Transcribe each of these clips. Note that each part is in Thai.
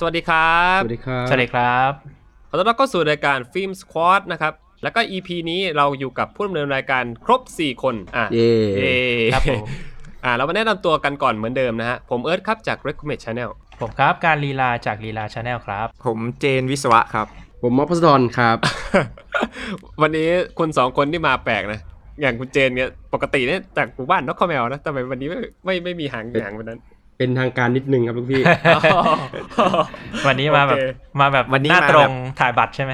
สวัสดีครับ สวัสดีครับ สวัสดีครับขอต้อนรับเข้าสู่รายการ Film Squad นะครับ แล้วก็ EP นี้เราอยู่กับผู้ดำเนินรายการครบ 4 คนอะเย่เย้ครับผมอ่าเรามาแนะนำตัวกันก่อนเหมือนเดิมนะฮะ ผมเอิร์ธครับจาก Recommend Channel ผมครับการลีลาจากลีลา Channel ครับ ผมเจนวิศวะครับ ผมมอพสดอนครับ วันนี้คุณสองคนที่มาแปลกนะ อย่างคุณเจนเนี่ยปกติเนี่ยจากหมู่บ้านนกข้าวแมวนะทำไมวันนี้ไม่ไม่ไม่มีหางหางวันนั้น เป็นทางการนิดนึงครับลูกพี่ วันนี้มาแบบโอเคมาแบบวันนี้หน้ามาตรงแบบถ่ายบัตรใช่ไหม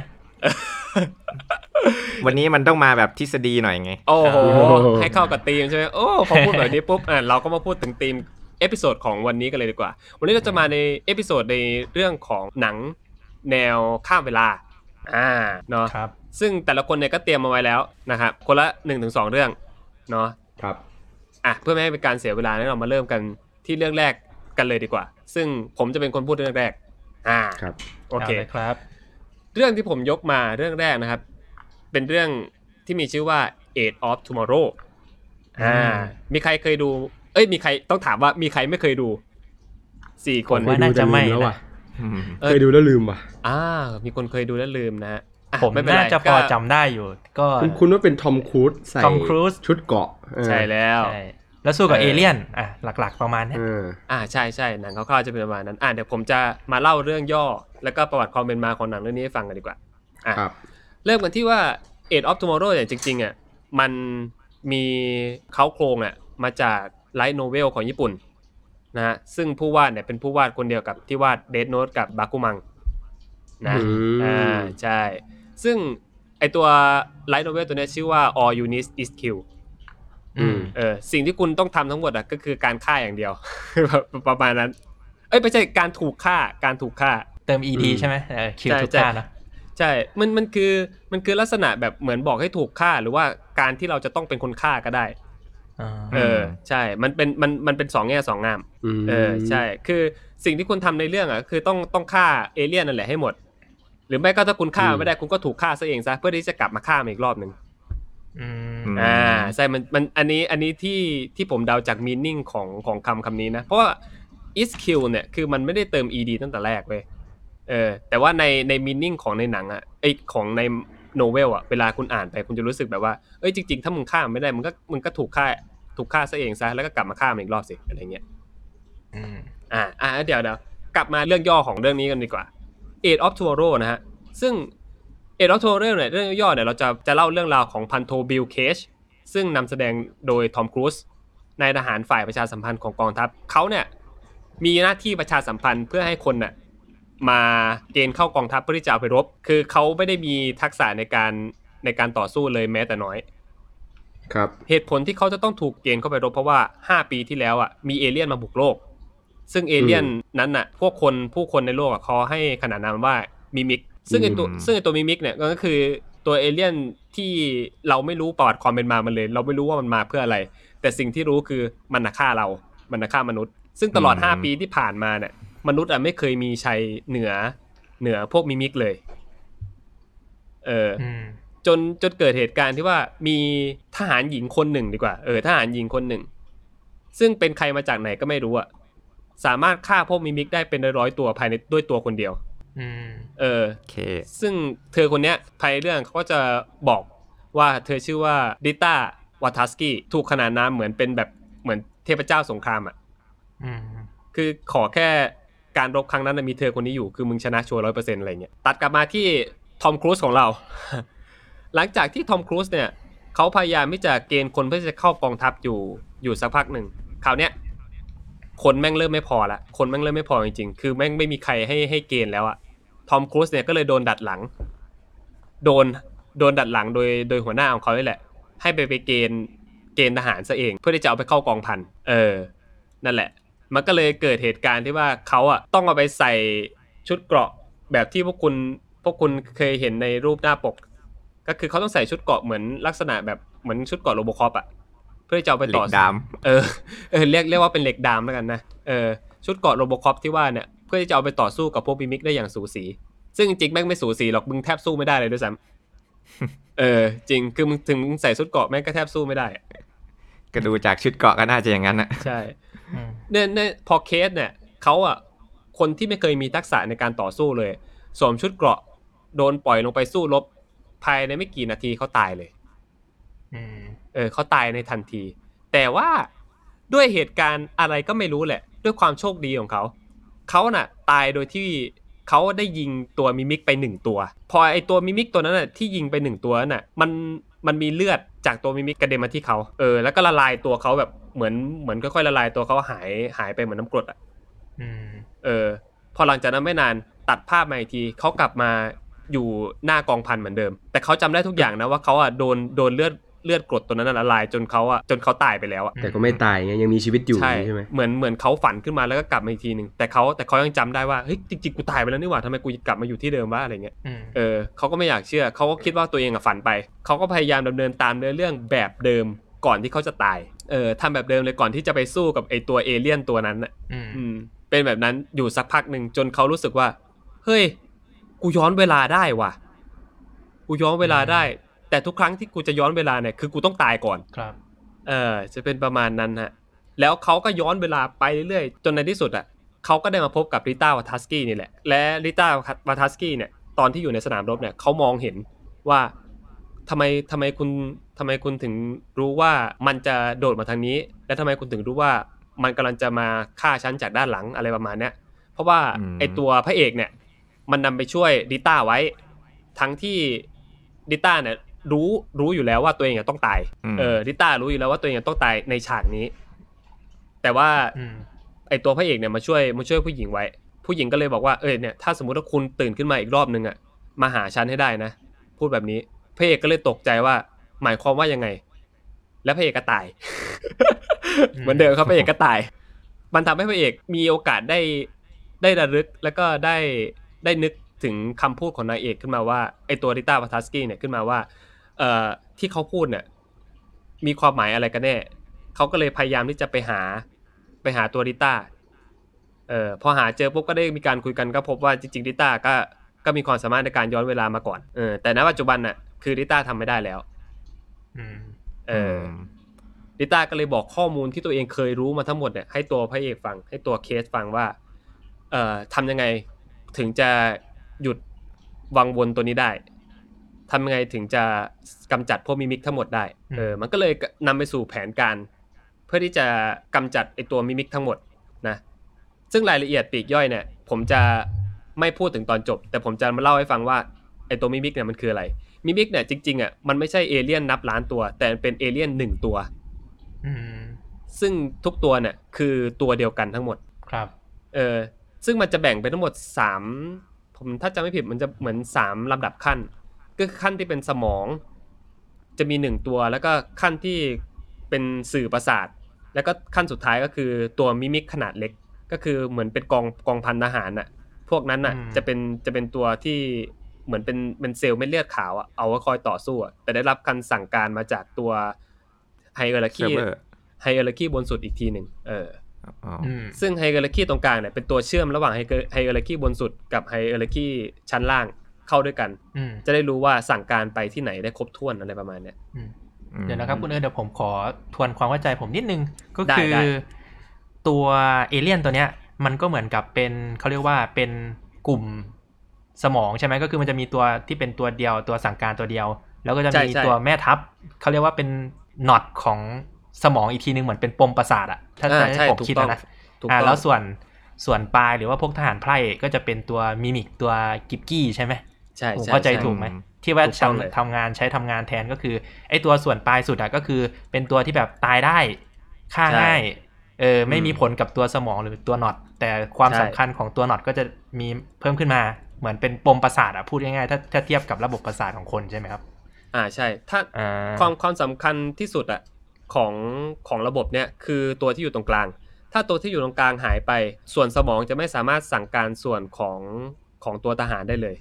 วันนี้มันต้องมาแบบทฤษฎีหน่อยไงโอ้โหโอ้โห ให้เข้ากับธีมใช่ไหมโอ้พอพูดแบบนี้ปุ๊บอะเราก็มาพูดถึง theme episode ของวันนี้กันเลยดีกว่า วันนี้เราจะมาใน episode ในเรื่องของหนังแนวข้ามเวลา อ่า เนาะครับ ซึ่งแต่ละคนเนี่ยก็เตรียมมาไว้แล้วนะครับ คนละ1นถึงสเรื่อง เนาะ ครับ อะ เพื่อไม่ให้เป็นการเสียเวลาเนี่ยเรามาเริ่มกันที่เรื่องแรก กันเลยดีกว่า ซึ่งผมจะเป็นคนพูดเรื่องแรก อ่าครับโอเคาลยครับ เรื่องที่ผมยกมาเรื่องแรกนะครับ เป็นเรื่องที่มีชื่อว่า Eight of Tomorrow อ่าอืมมีใครเคยดู เอ้ยมีใครต้องถามว่ามีใครไม่เคยดูสี่คนผมว่าน่าจะไม่เคยดูแต่ลืแล้วนะว่ะเออเคยดูแล้วลืมว่ะอ่า มีคนเคยดูแล้วลืมนะฮะอะผมไเป็ไรน่าจะพอก็จำได้อยู่ ก็คุณคุณว่าเป็นทอมครูซใส่ทอมครูซชุดเกราะเออใช่แล้วใช่ แล้วสู้กับเอเออเลี่ยนอะหลักๆประมาณเนี้ยเอออ่าใช่ใช่หนังคร่าวๆจะเป็นประมาณนั้นอ่าเดี๋ยวผมจะมาเล่าเรื่องย่อ แล้วก็ประวัติความเป็นมาของหนังเรื่องนี้ให้ฟังกันดีกว่าอะครับเริ่มกันที่ว่า Eight of Tomorrow เนี่ยจริงๆอะมันมีเขาโครงอะมาจากไลท์โนเวลของญี่ปุ่นนะฮะซึ่งผู้วาดเนี่ยเป็นผู้วาดคนเดียวกับที่วาด Death Note กับบาคุมังนะอืมอ่าใช่ ซึ่งไอตัวไลท์โนเวลตัวเนี้ยชื่อว่า All You Need Is Kill อืม เออสิ่งที่คุณต้องทำทั้งหมดอะก็คือการฆ่าอย่างเดียวประมาณนั้น เอ้ยไม่ใช่การถูกฆ่าการถูกฆ่า เติม ed อืมใช่ไหมเออคิวใช่ทุกใช่ท่านะใช่ มันมันคือมันคือลักษณะแบบเหมือนบอกให้ถูกฆ่า หรือว่าการที่เราจะต้องเป็นคนฆ่าก็ได้อ่าเออใช่ มันเป็นมันมันเป็นสองแง่สองงามอืมเออใช่ คือสิ่งที่คุณทำในเรื่องอะคือต้องต้องฆ่าเอเลี่ยนนั่นแหละให้หมด หรือไม่ก็ถ้าคุณฆ่าไม่ได้คุณก็ถูกฆ่าซะเองซะเพื่อที่จะกลับมาฆ่ามันอีกรอบหนึ่ง อืมอืมอ่าใช่มันมันอันนี้อันนี้ที่ที่ผมเดาจากมีนิ่งของของคำคำนี้นะ เพราะว่า is kill เนี่ยคือมันไม่ได้เติม ed ตั้งแต่แรกเว้ยเออแต่ว่าในในมีนิ่งของในหนังอะไอยของในnovel อะเวลาคุณอ่านไปคุณจะรู้สึกแบบว่าเอ้ยจริง ๆ ถ้ามึงฆ่ามันไม่ได้มึงก็มึงก็ถูกฆ่าถูกฆ่าซะเองซะแล้วก็กลับมาฆ่ามันอีกรอบสิอะไรเงี้ยอืมอ่าอ่าเดี๋ยวเดี๋ยวกลับมาเรื่องย่อของเรื่องนี้กันดีกว่า Edge of Tomorrow นะฮะซึ่ง Edge of Tomorrow เนี่ยเรื่องย่อเนี่ยเราจะจะเล่าเรื่องราวของพันโทบิลเคชซึ่งนำแสดงโดยทอมครูซนายทหารฝ่ายประชาสัมพันธ์ของกองทัพเขาเนี่ยมีหน้าที่ประชาสัมพันธ์เพื่อให้คนน่ะมาเกณฑ์เข้ากองทัพเพื่อที่จะเอาไปรบ คือเขาไม่ได้มีทักษะในการในการต่อสู้เลยแม้แต่น้อยครับเหตุผลที่เขาจะต้องถูกเกณฑ์เข้าไปรบเพราะว่า 5 ปีที่แล้วอะมีเอเลี่ยนมาบุกโลก ซึ่งเอเลี่ยนนั้นน่ะพวกคนผู้คนในโลกอะเขาให้ขนานนามว่า Mimic ซึ่งไอตัวอืมซึ่งไอตัว Mimic เนี่ยก็คือตัวเอเลี่ยนที่เราไม่รู้ประวัติความเป็นมามันเลย เราไม่รู้ว่ามันมาเพื่ออะไร แต่สิ่งที่รู้คือมันน่ะฆ่าเรา มันน่ะฆ่ามนุษย์ ซึ่งตลอด 5 ปีที่ผ่านมาเนี่ย มนุษย์อะไม่เคยมีชัยเหนือเหนือพวก Mimic เลย เออออืมจนจนเกิดเหตุการณ์ที่ว่ามีทหารหญิงคนหนึ่งดีกว่า เออทหารหญิงคนหนึ่ง ซึ่งเป็นใครมาจากไหนก็ไม่รู้อะสามารถฆ่าพวก Mimic ได้เป็นร้อยๆตัวภายในด้วยตัวคนเดียวอืม เออโอเคซึ่งเธอคนเนี้ยภายในเรื่องเขาก็จะบอกว่าเธอชื่อว่าดิต้าวาทัสกี้ถูกขนานนามเหมือนเป็นแบบเหมือนเทพเจ้าสงครามอะอืมคือขอแค่การรบครั้งนั้นนะมีเธอคนนี้อยู่คือมึงชนะชัวร์ร้อยเปอร์เซ็นต์อะไรเงี้ยตัดกลับมาที่ทอมครูซของเรา หลังจากที่ทอมครูซเนี่ยเขาพยายามที่จะเกณฑ์คนเพื่อจะเข้ากองทัพอยู่อยู่สักพักหนึ่งคราวเนี้ยคนแม่งเริ่มไม่พอละ คนแม่งเริ่มไม่พอจริงๆ คือแม่งไม่มีใครให้ให้เกณฑ์แล้วอะ ทอมครูซเนี่ยก็เลยโดนดัดหลัง โดนโดนดัดหลังโดยโดยหัวหน้าของเขานี่แหละ ให้ไปไปเกณฑ์เกณฑ์ทหารซะเอง เพื่อที่จะเอาไปเข้ากองพันเออ นั่นแหละ มันก็เลยเกิดเหตุการณ์ที่ว่าเขาอะต้องเอาไปใส่ชุดเกราะแบบที่พวกคุณพวกคุณเคยเห็นในรูปหน้าปก ก็คือเขาต้องใส่ชุดเกราะเหมือนลักษณะแบบเหมือนชุดเกราะ RoboCop อะเพื่อจะเอาไปเหล็ต่อกดามเออเออเรียกเรียกว่าเป็นเหล็กดามแล้วกันนะเออชุดเกราะ RoboCop ที่ว่าเนี่ย เพื่อที่จะเอาไปต่อสู้กับพวก Mimic ได้อย่างสูสี ซึ่งจริงๆแม่งไม่สูสีหรอกมึงแทบสู้ไม่ได้เลยด้วยซ้ำเออ จริงคือมึงถึงมึงใส่ชุดเกราะแม่งก็แทบสู้ไม่ได้อะก็ดูจากชุดเกราะก็น่าจะอย่างนั้นนะใช่อืมเนี่ยเนี่ยพอเคสเนี่ยเขาอะคนที่ไม่เคยมีทักษะในการต่อสู้เลยสวมชุดเกราะโดนปล่อยลงไปสู้รบภายในไม่กี่นาทีเขาตายเลยอืมเออเขาตายในทันที แต่ว่าด้วยเหตุการณ์อะไรก็ไม่รู้แหละ ด้วยความโชคดีของเขา เขาน่ะตายโดยที่เขาได้ยิงตัว Mimic ไปหนึ่งตัว พอไอตัว Mimic ตัวนั้นน่ะที่ยิงไปหนึ่งตัวน่ะมันมันมีเลือดจากตัว Mimic กระเด็นมาที่เขาเออแล้วก็ละลายตัวเขาแบบเหมือนเหมือนค่อยๆละลายตัวเขาหายหายไปเหมือนน้ำกรดอะอืมเออ พอหลังจากนั้นไม่นานตัดภาพมาอีกทีเขากลับมาอยู่หน้ากองพันเหมือนเดิม แต่เขาจำได้ทุกอย่างนะว่าเขาอะโดนโดนเลือด เลือดกรดตัวนั้นนะละลายจนเขาอะจนเขาตายไปแล้วอะแต่ก็ไม่ตายไงยังมีชีวิตอยู่ใช่ใช่ไหมเหมือนเหมือนเขาฝันขึ้นมาแล้วก็กลับมาอีกทีหนึ่งแต่เขาแต่เขายังจำได้ว่าเฮ้ยจริงๆกูตายไปแล้วนี่หว่าทำไมกูกลับมาอยู่ที่เดิมวะอะไรเงี้ยอืมเออเขาก็ไม่อยากเชื่อเขาก็คิดว่าตัวเองอะฝันไปเขาก็พยายามดำเนินตามเนื้อเรื่องแบบเดิมก่อนที่เขาจะตายเออทำแบบเดิมเลยก่อนที่จะไปสู้กับไอตัวเอเลี่ยนตัวนั้นน่ะอืมอืมเป็นแบบนั้นอยู่สักพักหนึ่งจนเขารู้สึกว่า เฮ้ย กูย้อนเวลาได้ว่ะ กูย้อนเวลาได้ แต่ทุกครั้งที่กูจะย้อนเวลาเนี่ยคือกูต้องตายก่อนครับ เออจะเป็นประมาณนั้นฮะแล้วเขาก็ย้อนเวลาไปเรื่อยๆจนในที่สุดอะเขาก็ได้มาพบกับริต้าวาทัสกี้นี่แหละ และริต้าวาทัสกี้เนี่ยตอนที่อยู่ในสนามรบเนี่ยเขามองเห็นว่าทำไมทำไมคุณทำไมคุณถึงรู้ว่ามันจะโดดมาทางนี้ และทำไมคุณถึงรู้ว่ามันกำลังจะมาฆ่าฉันจากด้านหลังอะไรประมาณเนี้ยเพราะว่าอืมไอตัวพระเอกเนี่ย มันนำไปช่วยดิต้าไว้ ทั้งที่ดิต้าเนี่ย รู้รู้อยู่แล้วว่าตัวเองอะต้องตายมเออดิต้ารู้อยู่แล้วว่าตัวเองต้องตายในฉากนี้ แต่ว่าอืมไอตัวพระเอกเนี่ยมาช่วยมาช่วยผู้หญิงไว้ ผู้หญิงก็เลยบอกว่าเออเนี่ยถ้าสมมติว่าคุณตื่นขึ้นมาอีกรอบนึงอะมาหาฉันให้ได้นะ พูดแบบนี้พระเอกก็เลยตกใจว่า หมายความว่ายังไง แล้วพระเอกก็ตายอืมเหมือนเดิมครับพระเอกก็ตาย มันทำให้พระเอกมีโอกาสได้ได้ระลึกแล้วก็ได้ได้นึกถึงคำพูดของนางเอกขึ้นมาว่าไอตัวริต้าวัทัสกี้เนี่ยขึ้นมาว่า เอ่อที่เขาพูดเนี่ยมีความหมายอะไรกันแน่เขาก็เลยพยายามที่จะไปหาไปหาตัวริต้าเอ่อพอหาเจอปุ๊บก็ได้มีการคุยกันก็พบว่าจริงๆริต้าก็ก็มีความสามารถในการย้อนเวลามาก่อนเออแต่ณปัจจุบันน่ะคือริต้าทำไม่ได้แล้วอืมเอออริต้าก็เลยบอกข้อมูลที่ตัวเองเคยรู้มาทั้งหมดเนี่ยให้ตัวพระเอกฟัง ให้ตัวเคชฟังว่า เอ่อทำยังไงถึงจะหยุดวังวนตัวนี้ได้ ทำยังไงถึงจะกำจัดพวก Mimic ทั้งหมดได้เออมันก็เลยนำไปสู่แผนการ เพื่อที่จะกำจัดไอตัว Mimic ทั้งหมดนะซึ่งรายละเอียดปลีกย่อยเนี่ย ผมจะไม่พูดถึงตอนจบ แต่ผมจะมาเล่าให้ฟังว่าไอตัว Mimic เนี่ยมันคืออะไร Mimic เนี่ยจริงๆอะมันไม่ใช่เอเลี่ยนนับล้านตัว แต่เป็นเอเลี่ยนหนึ่งตัวอืมซึ่งทุกตัวเนี่ยคือตัวเดียวกันทั้งหมดครับเออซึ่งมันจะแบ่งเป็นทั้งหมดสามผมถ้าจำไม่ผิดมันจะเหมือนสามลำดับขั้น ก็คือขั้นที่เป็นสมอง จะมีหนึ่งตัว แล้วก็ขั้นที่เป็นสื่อประสาท แล้วก็ขั้นสุดท้ายก็คือตัว Mimic ขนาดเล็ก ก็คือเหมือนเป็นกองกองพันทหารน่ะ พวกนั้นน่ะอืมจะเป็นจะเป็นตัวที่เหมือนเป็นเป็นเซลล์เม็ดเลือดขาวอะเอาไว้คอยต่อสู้อะแต่ได้รับการสั่งการมาจากตัว hierarchy เซิร์ฟเวอร์ hierarchy บนสุดอีกทีหนึ่งเอออ๋ออืมซึ่ง hierarchy ตรงกลางเนี่ยเป็นตัวเชื่อมระหว่าง hierarchy บนสุดกับ hierarchy ชั้นล่าง เข้าด้วยกันอืมจะได้รู้ว่าสั่งการไปที่ไหนได้ครบถ้วนอะไรประมาณเนี้ยอืมอืมเดี๋ยวนะครับคุณเอิร์ธเดี๋ยวผมขอทวนความเข้าใจผมนิดนึง ก็ได้คือได้ตัวเอเลี่ยนตัวเนี้ย มันก็เหมือนกับเป็นเขาเรียกว่าเป็นกลุ่มสมองใช่ไหมก็คือมันจะมีตัวที่เป็นตัวเดียวตัวสั่งการตัวเดียว แล้วก็จะมีตัวแม่ทัพเขาเรียกว่าเป็นน็อตของสมองอีกทีนึงเหมือนเป็นปมประสาทอะถ้าอ่าจะใช่ให้ผมถูกคิดต้องนะถูกอ่าต้องแล้วส่วนส่วนปลายหรือว่าพวกทหารไพร่ก็จะเป็นตัวมิมิกตัวกิบกี้ใช่ไหม ใช่ผมช่เข้าใจช่ถูกไหมที่ว่าถูกต้องเลยทำทำงานใช้ทำงานแทนก็คือ ไอ้ตัวส่วนปลายสุดอะก็คือ เป็นตัวที่แบบตายได้ฆ่าง่ายเออไม่มีผลกับตัวสมองหรือตัวน็อตแต่ความสำคัญของตัวน็อตก็จะมีเพิ่มขึ้นมาเหมือนเป็นปมประสาทอะพูดง่ายๆถ้าถ้าเทียบกับระบบประสาทของคนใช่ไหมครับ อ่าใช่ ถ้าอ่าความความสำคัญที่สุดอะของของระบบเนี่ยคือตัวที่อยู่ตรงกลาง ถ้าตัวที่อยู่ตรงกลางหายไป ส่วนสมองจะไม่สามารถสั่งการส่วนของของตัวทหารได้เลย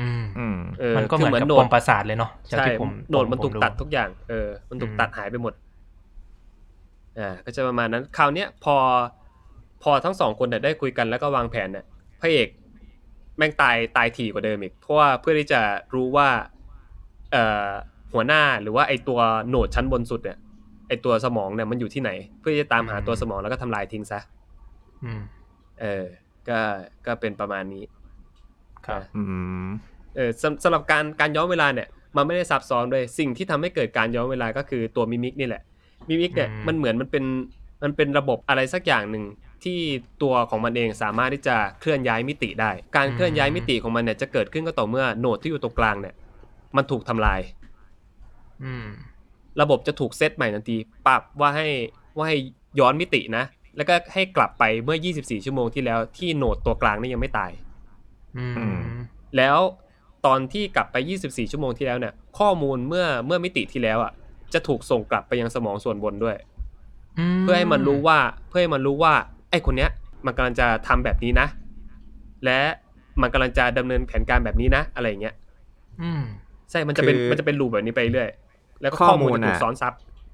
อืมอืมเออมันก็เหมือนกับโหนปดมประสาทเลยเนาะจากใช่ที่ผมโหนดมันผถูกดูตัดทุกอย่าง เออ มันถูกอืมตัดหายไปหมด อ่า ก็จะประมาณนั้น คราวเนี้ยพอ พอทั้งสองคนเนี่ยได้คุยกันแล้วก็วางแผนเนี่ยพระเอกแม่งตายตายถี่กว่าเดิมอีก เพราะว่าเพื่อที่จะรู้ว่า เอ่อ หัวหน้าหรือว่าไอตัวโหนดชั้นบนสุดเนี่ย ไอตัวสมองเนี่ยมันอยู่ที่ไหน เพื่อจะตามหาตัวสมองแล้วก็ทำลายทิ้งซะ อืม เออ ก็ ก็เป็นประมาณนี้ ครับอืมเออสำสำหรับการการย้อนเวลาเนี่ยมันไม่ได้ซับซ้อนด้วยสิ่งที่ทำให้เกิดการย้อนเวลาก็คือตัว Mimic นี่แหละ Mimic เนี่ยอืมมันเหมือนมันเป็นมันเป็นระบบอะไรสักอย่างหนึ่งที่ตัวของมันเองสามารถที่จะเคลื่อนย้ายมิติได้ การเคลื่อนย้ายมิติของมันเนี่ยจะเกิดขึ้นก็ต่อเมื่อ node ที่อยู่ตรงกลางเนี่ย มันถูกทำลาย อืม ระบบจะถูกเซตใหม่ทันที ปรับว่าให้ว่าให้ย้อนมิตินะ แล้วก็ให้กลับไปเมื่อ 24 ชั่วโมงที่แล้วที่ node ตัวกลางนี่ยังไม่ตายอืมอืม แล้วตอนที่กลับไป 24 ชั่วโมงที่แล้วเนี่ย ข้อมูลเมื่อเมื่อมิติที่แล้วอะ จะถูกส่งกลับไปยังสมองส่วนบนด้วยเพื่อให้มันรู้ว่า เพื่อให้มันรู้ว่า ไอ้คนเนี้ย มันกำลังจะทำแบบนี้นะ และมันกำลังจะดำเนินแผนการแบบนี้นะ อะไรอย่างเงี้ยอืมใช่ มันจะเป็นคือมันจะเป็น loop แบบนี้ไปเรื่อยแล้วก็ข้ออมูมูลลจะถูกอะซ้อนซับ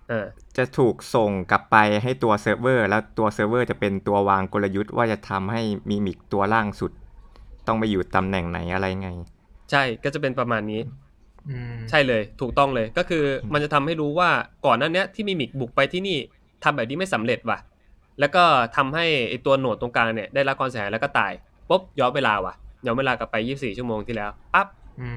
เออจะถูกส่งกลับไปให้ตัวเซิร์ฟเวอร์ แล้วตัวเซิร์ฟเวอร์จะเป็นตัววางกลยุทธ์ว่าจะทำให้มีมิกตัวล่างสุด ต้องไปอยู่ตำแหน่งไหนอะไรไง ใช่ก็จะเป็นประมาณนี้อืมใช่เลยถูกต้องเลยก็คือมันจะทำให้รู้ว่าก่อนหน้าเนี้ยที่มิมิกบุกไปที่นี่ทำแบบนี้ไม่สำเร็จว่ะ แล้วก็ทำให้ไอตัวโหนดตรงกลางเนี่ยได้รับความเสียหายแล้วก็ตายปุ๊บย้อนเวลาว่ะย้อนเวลากลับไป 24 ชั่วโมงที่แล้วปั๊บ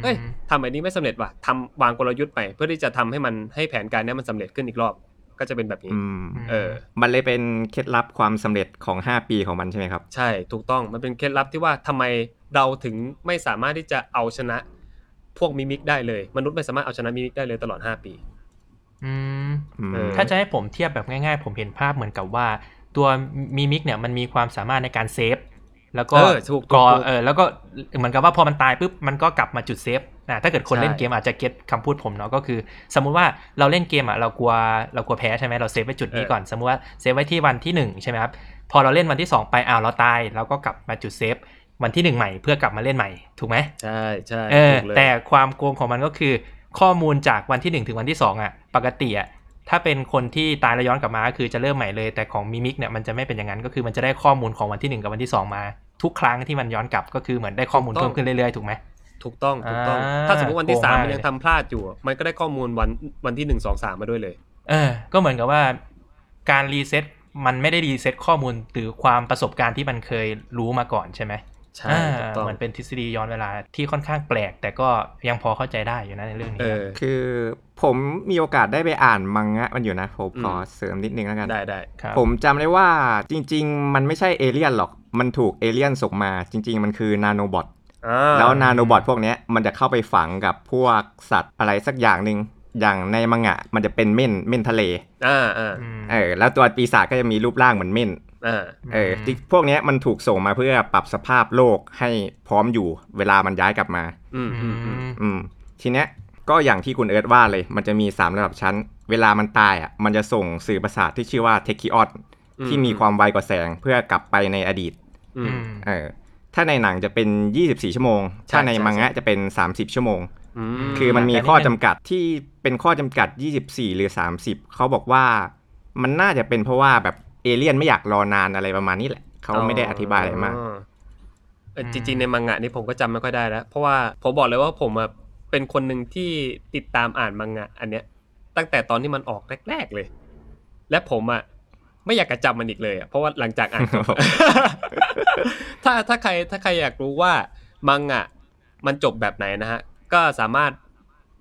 เฮ้ยทำแบบนี้ไม่สำเร็จว่ะทำวางกลยุทธ์ไปเพื่อที่จะทำให้มันให้แผนการเนี้ยมันสำเร็จขึ้นอีกรอบ ก็จะเป็นแบบนี้อืมเออ มันเลยเป็นเคล็ดลับความสำเร็จของ 5 ปีของมันใช่ไหมครับ ใช่ถูกต้องมันเป็นเคล็ดลับที่ว่าทำไมเราถึงไม่สามารถที่จะเอาชนะ พวก Mimic ได้เลย มนุษย์ไม่สามารถเอาชนะ Mimic ได้เลยตลอด 5 ปีอืมอืมเออถ้าจะให้ผมเทียบแบบง่ายๆ ผมเห็นภาพเหมือนกับว่า ตัว Mimic เนี่ยมันมีความสามารถในการ save แล้วก็เออถูกกรอถูกเออแล้วก็เหมือนกับว่าพอมันตายปุ๊บมันก็กลับมาจุด save นะถ้าเกิดคนใช่เล่นเกมอาจจะ get คำพูดผมเนาะก็คือ สมมุติว่าเราเล่นเกมอะเรากลัวเรากลัวแพ้ใช่ไหมเรา save ไว้จุดนี้ก่อน สมมุติว่า save ไว้ที่วันที่หนึ่งใช่ไหมครับพอเราเล่นวันที่สองไปอ้าวเราตายเราก็กลับมาจุด save วันที่หนึ่งใหม่เพื่อกลับมาเล่นใหม่ถูกไหมใช่ใช่เออถูกเลยแต่ความโกงของมันก็คือข้อมูลจากวันที่หนึ่งถึงวันที่สองอะ ปกติอะ ถ้าเป็นคนที่ตายแล้วย้อนกลับมาก็คือจะเริ่มใหม่เลย แต่ของ Mimic เนี่ยมันจะไม่เป็นอย่างนั้นก็คือมันจะได้ข้อมูลของวันที่หนึ่งกับวันที่สองมา ทุกครั้งที่มันย้อนกลับก็คือเหมือนได้ข้อมูลเพิ่มขึ้นเรื่อยๆถูกไหมถูกต้องถูกต้องอ่าถ้าสมมติวันที่โกงสามมากมันยังทำพลาดอยู่ มันก็ได้ข้อมูลวันวันที่หนึ่งสองสามมาด้วยเลย เออ ก็เหมือนกับว่าการ reset มันไม่ได้ reset ข้อมูลหรือความประสบการณ์ที่มันเคยรู้มาก่อนใช่ไหม ใช่อ่าถูกต้องเหมือนเป็นทฤษฎีย้อนเวลาที่ค่อนข้างแปลก แต่ก็ยังพอเข้าใจได้อยู่นะในเรื่องนี้เอนะอคือผมมีโอกาสได้ไปอ่านมังงะมันอยู่นะผมอืมขอเสริมนิดนึงแล้วกันได้ได้ครับผมจำได้ว่าจริง ๆ มันไม่ใช่เอเลี่ยนหรอก มันถูกเอเลี่ยนส่งมาจริง ๆ มันคือนาโนบอทอ่าแล้วนาโนบอทพวกเนี้ยมันจะเข้าไปฝังกับพวกสัตว์อะไรสักอย่างหนึ่งอย่างในมังงะมันจะเป็นเม่นเม่นทะเลอ่าอ่าอืมเออแล้วตัวปีศาจก็จะมีรูปร่างเหมือนเม่นอ่า เออที่พวกเนี้ยมันถูกส่งมาเพื่อปรับสภาพโลกให้พร้อมอยู่เวลามันย้ายกลับมา อืมอือืมอืมมอืมทีเนี้ยก็อย่างที่คุณเอิร์ธว่าเลย มันจะมี 3 ระดับชั้น เวลามันตายอะ มันจะส่งสื่อประสาทที่ชื่อว่าเทคิอออืมที่มีความไวกว่าแสงเพื่อกลับไปในอดีตอือืมมเออถ้าในหนังจะเป็น 24 ชั่วโมงใช่ถ้าในใช่มังงะใช่จะเป็น 30 ชั่วโมงอืมคือมันมีแต่นี่ข้อมันจำกัดที่เป็นข้อจำกัด 24 หรือ 30 เขาบอกว่ามันน่าจะเป็นเพราะว่าแบบ เอเลี่ยนไม่อยากรอนานอะไรประมาณนี้แหละ เขาไม่ได้อธิบายอะไรมากเออจริงๆในมังงะนี่ผมก็จำไม่ค่อยได้แล้ว เพราะว่าผมบอกเลยว่าผมอะเป็นคนหนึ่งที่ติดตามอ่านมังงะ อันเนี้ย ตั้งแต่ตอนที่มันออกแรก ๆเลย และผมอะไม่อยากจะจำมันอีกเลยอะเพราะว่าหลังจากอ่านจบถ้าถ้าใครถ้าใครอยากรู้ว่ามังงะมันจบแบบไหนนะฮะ ก็สามารถ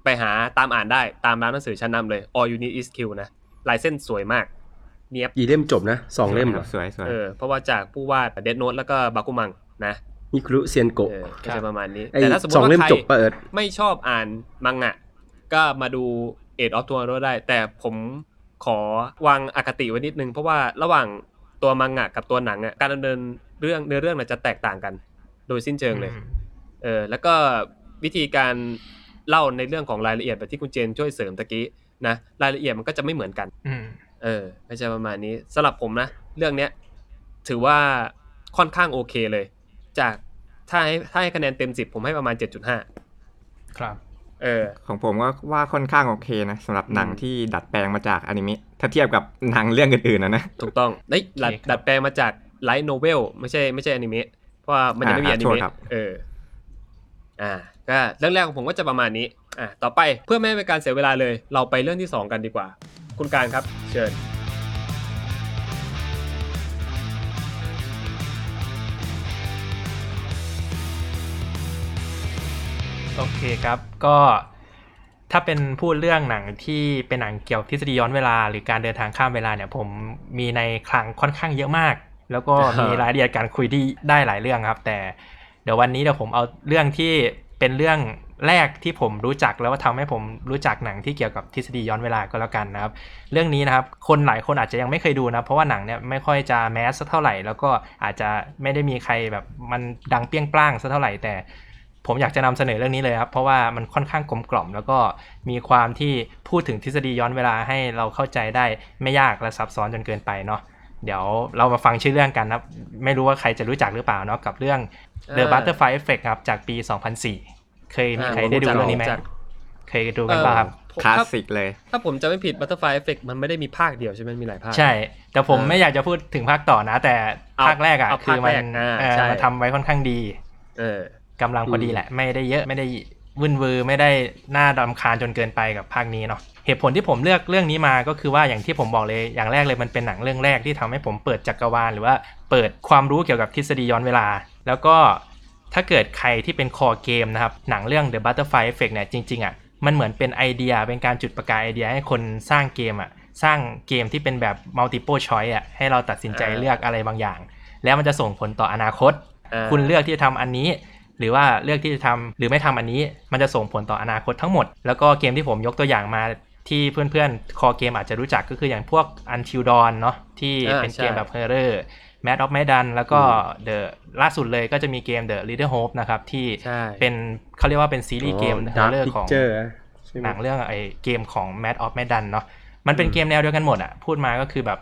ไปหาตามอ่านได้ตามร้านหนังสือชั้นนำเลย All You Need Is Q นะลายเส้นสวยมาก เนียบกี่เล่มจบนะสองเล่มเหรอสวยสวยเออเพราะว่าจากผู้วาดเดดโน e แล้วก็บาคุมังนะมิคุรุเซียนโกะเออก็จะประมาณนี้ไอ้แต่ถ้าสมมสติองว่าเล่มใครจบปะเอิร์ธไม่ชอบอ่านมังงะ ก็มาดูเอ็ดออฟทัวร์ได้ แต่ผมขอวางอคติไว้นิดนึง เพราะว่าระหว่างตัวมังงะกับตัวหนังอะการดำเนินเรื่องเนื้อเรื่องน่ะจะแตกต่างกัน โดยสิ้นเชิงเลยเออแล้วก็วิธีการเล่าในเรื่องของรายละเอียดแบบที่คุณเจนช่วยเสริมตะกี้นะรายละเอียดมันก็จะไม่เหมือนกันอืม เออก็จะประมาณนี้สำหรับผมนะ เรื่องเนี้ยถือว่าค่อนข้างโอเคเลย จากถ้าให้ถ้าให้คะแนนเต็มสิบผมให้ประมาณเจ็ดจุดห้าครับ เออ ของผมก็ว่าค่อนข้างโอเคนะสำหรับหนังอืมที่ดัดแปลงมาจากอนิเมะถ้าเทียบกับหนังเรื่องอื่นๆนะนะถูกต้องเอ้ยดัดโอเคครับดัดแปลงมาจากไลท์โนเวลไม่ใช่ไม่ใช่อนิเมะเพราะว่ามันยังไม่มีออ่านิโทษเมะครับเออ อ่า ก็เรื่องแรกของผมก็จะประมาณนี้ อะต่อไปเพื่อไม่ให้เป็นการเสียเวลาเลย เราไปเรื่องที่ 2 กันดีกว่า คุณการครับ เชิญ โอเคครับก็ถ้าเป็นพูดเรื่องหนังที่เป็นหนังเกี่ยวทฤษฎีย้อนเวลา หรือการเดินทางข้ามเวลาเนี่ยผมมีในคลังค่อนข้างเยอะมาก แล้วก็มีรายละเอียดการคุยที่ได้หลายเรื่องครับ แต่เดี๋ยววันนี้เดี๋ยวผมเอาเรื่องที่เป็นเรื่อง แรกที่ผมรู้จักแล้วว่าทำให้ผมรู้จักหนังที่เกี่ยวกับทฤษฎีย้อนเวลาก็แล้วกันนะครับ เรื่องนี้นะครับคนหลายคนอาจจะยังไม่เคยดูนะเพราะว่าหนังเนี่ยไม่ค่อยจะแมสสักเท่าไหร่ แล้วก็อาจจะไม่ได้มีใครแบบมันดังเปี้ยงปร้างสักเท่าไหร่แต่ผมอยากจะนำเสนอเรื่องนี้เลยครับ เพราะว่ามันค่อนข้างกลมกล่อม แล้วก็มีความที่พูดถึงทฤษฎีย้อนเวลาให้เราเข้าใจได้ไม่ยากและซับซ้อนจนเกินไปเนาะเดี๋ยวเรามาฟังชื่อเรื่องกันนะไม่รู้ว่าใครจะรู้จักหรือเปล่าเนาะกับเรื่อง The Butterfly Effect ครับจากปี 2004 เคยมีใครได้ดูอ่าเรื่องนี้ไหมรู้จักเคยดูกันป่ะครับคลาสสิกเลย ถ้าผมจะไม่ผิด Butterfly Effect มันไม่ได้มีภาคเดียวใช่ไหมมีหลายภาค ใช่ แต่ผมเออไม่อยากจะพูดถึงภาคต่อนะ แต่เอาภาคแรกอะเอาคือมันภาคแรกอ่าเออใช่มันทำไว้ค่อนข้างดี เออกำลังพอดีแหละ ไม่ได้เยอะไม่ได้วุ่นวือไม่ได้น่าดำคาญจนเกินไปกับภาคนี้เนาะเหตุผลที่ผมเลือกเรื่องนี้มาก็คือว่าอย่างที่ผมบอกเลยอย่างแรกเลยมันเป็นหนังเรื่องแรกที่ทำให้ผมเปิดจักรวาลหรือว่าเปิดความรู้เกี่ยวกับทฤษฎีย้อนเวลา แล้วก็ ถ้าเกิดใครที่เป็นคอเกมนะครับ หนังเรื่อง The Butterfly Effect เนี่ยจริงๆอะมันเหมือนเป็นไอเดียเป็นการจุดประกายไอเดียให้คนสร้างเกมอะสร้างเกมที่เป็นแบบ multiple choice อะให้เราตัดสินใจอ่าเลือกอะไรบางอย่าง แล้วมันจะส่งผลต่ออนาคตอ่าคุณเลือกที่จะทำอันนี้ หรือว่าเลือกที่จะทำหรือไม่ทำอันนี้ มันจะส่งผลต่ออนาคตทั้งหมด แล้วก็เกมที่ผมยกตัวอย่างมาที่เพื่อนๆ คอเกมอาจจะรู้จักก็คืออย่างพวก Until Dawn เนาะที่อ่าเป็นเกมใช่แบบ Horror Mad of Medan แล้วก็ The ล่าสุดเลยก็จะมีเกม The Leader Hope นะครับ ที่ใช่เป็นเขาเรียกว่าเป็นซีรีส์เกมดาร์ Horror ของพิเจอร์ใช่ไหมหนังเรื่องไอ้เกมของ Mad of Medan เนาะมันเป็นเกมแนวเดียวกันหมดอะพูดมาก็คือแบบ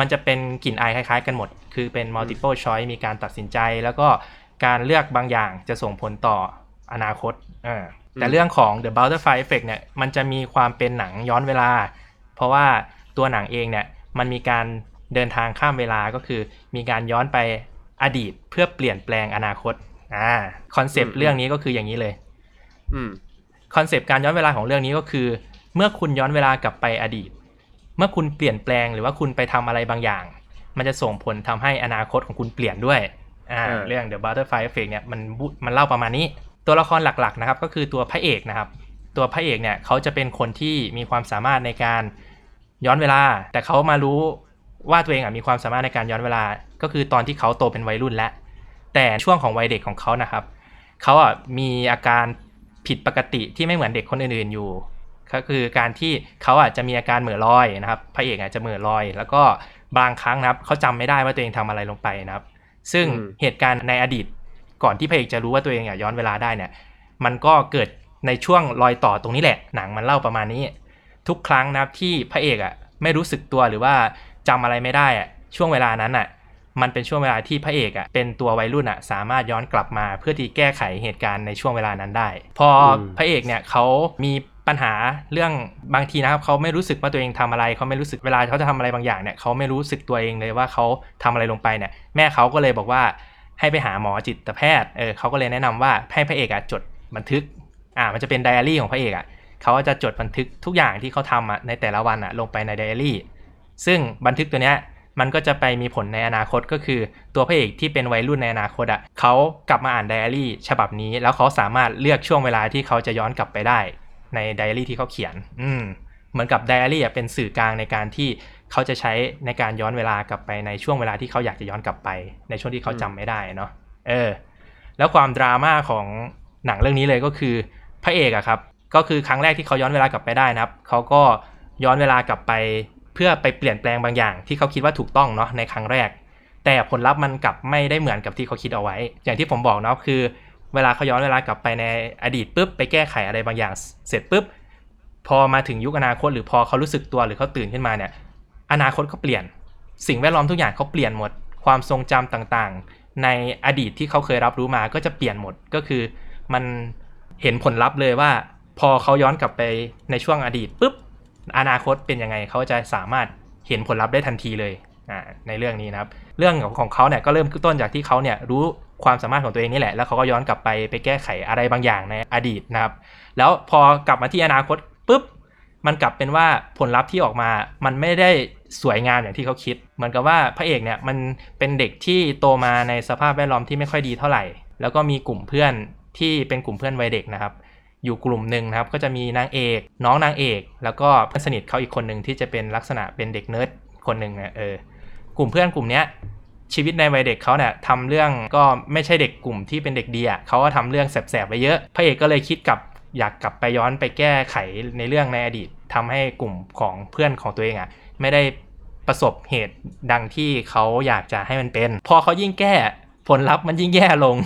มันจะเป็นกลิ่นอายคล้ายๆกันหมด คือเป็น multiple choice มีการตัดสินใจ แล้วก็การเลือกบางอย่างจะส่งผลต่ออนาคตเออแต่เรื่องของ The Butterfly Effect เนี่ยมันจะมีความเป็นหนังย้อนเวลา เพราะว่าตัวหนังเองเนี่ยมันมีการ เดินทางข้ามเวลาก็คือ มีการย้อนไปอดีตเพื่อเปลี่ยนแปลงอนาคตอ่า concept เรื่องนี้ก็คืออย่างนี้เลยอืม concept การย้อนเวลาของเรื่องนี้ก็คือ เมื่อคุณย้อนเวลากลับไปอดีต เมื่อคุณเปลี่ยนแปลงหรือว่าคุณไปทำอะไรบางอย่าง มันจะส่งผลทำให้อนาคตของคุณเปลี่ยนด้วยอ่าเออเรื่อง The Butterfly Effect เนี่ยมันบุมันเล่าประมาณนี้ ตัวละครหลักๆนะครับ ก็คือตัวพระเอกนะครับ ตัวพระเอกเนี่ยเขาจะเป็นคนที่มีความสามารถในการย้อนเวลา แต่เขามารู้ ว่าตัวเองอะมีความสามารถในการย้อนเวลา ก็คือตอนที่เขาโตเป็นวัยรุ่นแล้ว แต่ช่วงของวัยเด็กของเขานะครับ เขาอะมีอาการผิดปกติที่ไม่เหมือนเด็กคนอื่น ๆอยู่ ก็คือการที่เขาอะจะมีอาการเหม่อลอยนะครับ พระเอกอาจจะเหม่อลอย แล้วก็บางครั้งนะครับ เขาจำไม่ได้ว่าตัวเองทำอะไรลงไปนะครับ ซึ่งอืมเหตุการณ์ในอดีตก่อนที่พระเอกจะรู้ว่าตัวเองอะย้อนเวลาได้เนี่ย มันก็เกิดในช่วงรอยต่อตรงนี้แหละ หนังมันเล่าประมาณนี้ ทุกครั้งนะครับที่พระเอกอะไม่รู้สึกตัวหรือว่า จำอะไรไม่ได้อะช่วงเวลานั้นอะมันเป็นช่วงเวลาที่พระเอกอะเป็นตัววัยรุ่นอะสามารถย้อนกลับมาเพื่อที่แก้ไขเหตุการณ์ในช่วงเวลานั้นได้ พออพระเอกเนี่ยเขามีปัญหาเรื่องบางทีนะครับเขาไม่รู้สึกว่าตัวเองทำอะไรเขาไม่รู้สึกเวลาเขาจะทำอะไรบางอย่างเนี่ยเขาไม่รู้สึกตัวเองเลยว่าเขาทำอะไรลงไปเนี่ยแม่เขาก็เลยบอกว่าให้ไปหาหมอจิตแพทย์เออเขาก็เลยแนะนำว่าให้พระเอกอะจดบันทึกอ่ามันจะเป็นไดอารี่ของพระเอกอะเขาจะจดบันทึกทุกอย่างที่เขาทำอะในแต่ละวันอะลงไปในไดอารี่ ซึ่งบันทึกตัวเนี้ยมันก็จะไปมีผลในอนาคตก็คือ ตัวพระเอกที่เป็นวัยรุ่นในอนาคตอะเขากลับมาอ่านไดอารี่ฉบับนี้ แล้วเขาสามารถเลือกช่วงเวลาที่เขาจะย้อนกลับไปได้ ในไดอารี่ที่เขาเขียน อืมเหมือนกับไดอารี่อะเป็นสื่อกลางในการที่เขาจะใช้ในการย้อนเวลากลับไปในช่วงเวลาที่เขาอยากจะย้อนกลับไป ในช่วงที่เขาจำไม่ได้เนาะเออ แล้วความดราม่าของหนังเรื่องนี้เลยก็คือพระเอกอะครับ ก็คือครั้งแรกที่เขาย้อนเวลากลับไปได้นะครับเขาก็ย้อนเวลากลับไป เพื่อไปเปลี่ยนแปลงบางอย่าง ที่เขาคิดว่าถูกต้องเนาะในครั้งแรก แต่ผลลัพธ์มันกลับไม่ได้เหมือนกับที่เขาคิดเอาไว้ อย่างที่ผมบอกเนาะคือ เวลาเขาย้อนเวลากลับไปในอดีตปุ๊บไปแก้ไขอะไรบางอย่าง เสร็จปุ๊บพอมาถึงยุคอนาคต หรือพอเขารู้สึกตัวหรือเขาตื่นขึ้นมาเนี่ยอนาคตก็เปลี่ยน สิ่งแวดล้อมทุกอย่างเขาเปลี่ยนหมดความทรงจำต่างๆ ในอดีตที่เขาเคยรับรู้มาก็จะเปลี่ยนหมดก็คือมันเห็นผลลัพธ์เลยว่า พอเขาย้อนกลับไปในช่วงอดีตปุ๊บ อนาคตเป็นยังไงเขาจะสามารถเห็นผลลัพธ์ได้ทันทีเลยในเรื่องนี้นะครับ เรื่องของของเขาเนี่ยก็เริ่มต้นจากที่เขาเนี่ยรู้ความสามารถของตัวเองนี่แหละ แล้วเขาก็ย้อนกลับไปไปแก้ไขอะไรบางอย่างในอดีตนะครับ แล้วพอกลับมาที่อนาคตปุ๊บมันกลับเป็นว่าผลลัพธ์ที่ออกมา มันไม่ได้สวยงามอย่างที่เขาคิด เหมือนกับว่าพระเอกเนี่ยมันเป็นเด็กที่โตมาในสภาพแวดล้อมที่ไม่ค่อยดีเท่าไหร่ แล้วก็มีกลุ่มเพื่อนที่เป็นกลุ่มเพื่อนวัยเด็กนะครับ อยู่กลุ่มหนึ่งนะครับ ก็จะมีนางเอก น้องนางเอก แล้วก็เพื่อนสนิทเขาอีกคนหนึ่งที่จะเป็นลักษณะเป็นเด็กเนิร์ดคนหนึ่งอะเออกลุ่มเพื่อนกลุ่มเนี้ยชีวิตในวัยเด็กเขาเนี่ยทำเรื่องก็ไม่ใช่เด็กกลุ่มที่เป็นเด็กดีอะเขาก็ทำเรื่องแสบๆไปเยอะพระเอกก็เลยคิดกับอยากกลับไปย้อนไปแก้ไขในเรื่องในอดีตทำให้กลุ่มของเพื่อนของตัวเองอะไม่ได้ประสบเหตุดังที่เขาอยากจะให้มันเป็น พอเขายิ่งแก้ผลลัพธ์มันยิ่งแย่ลง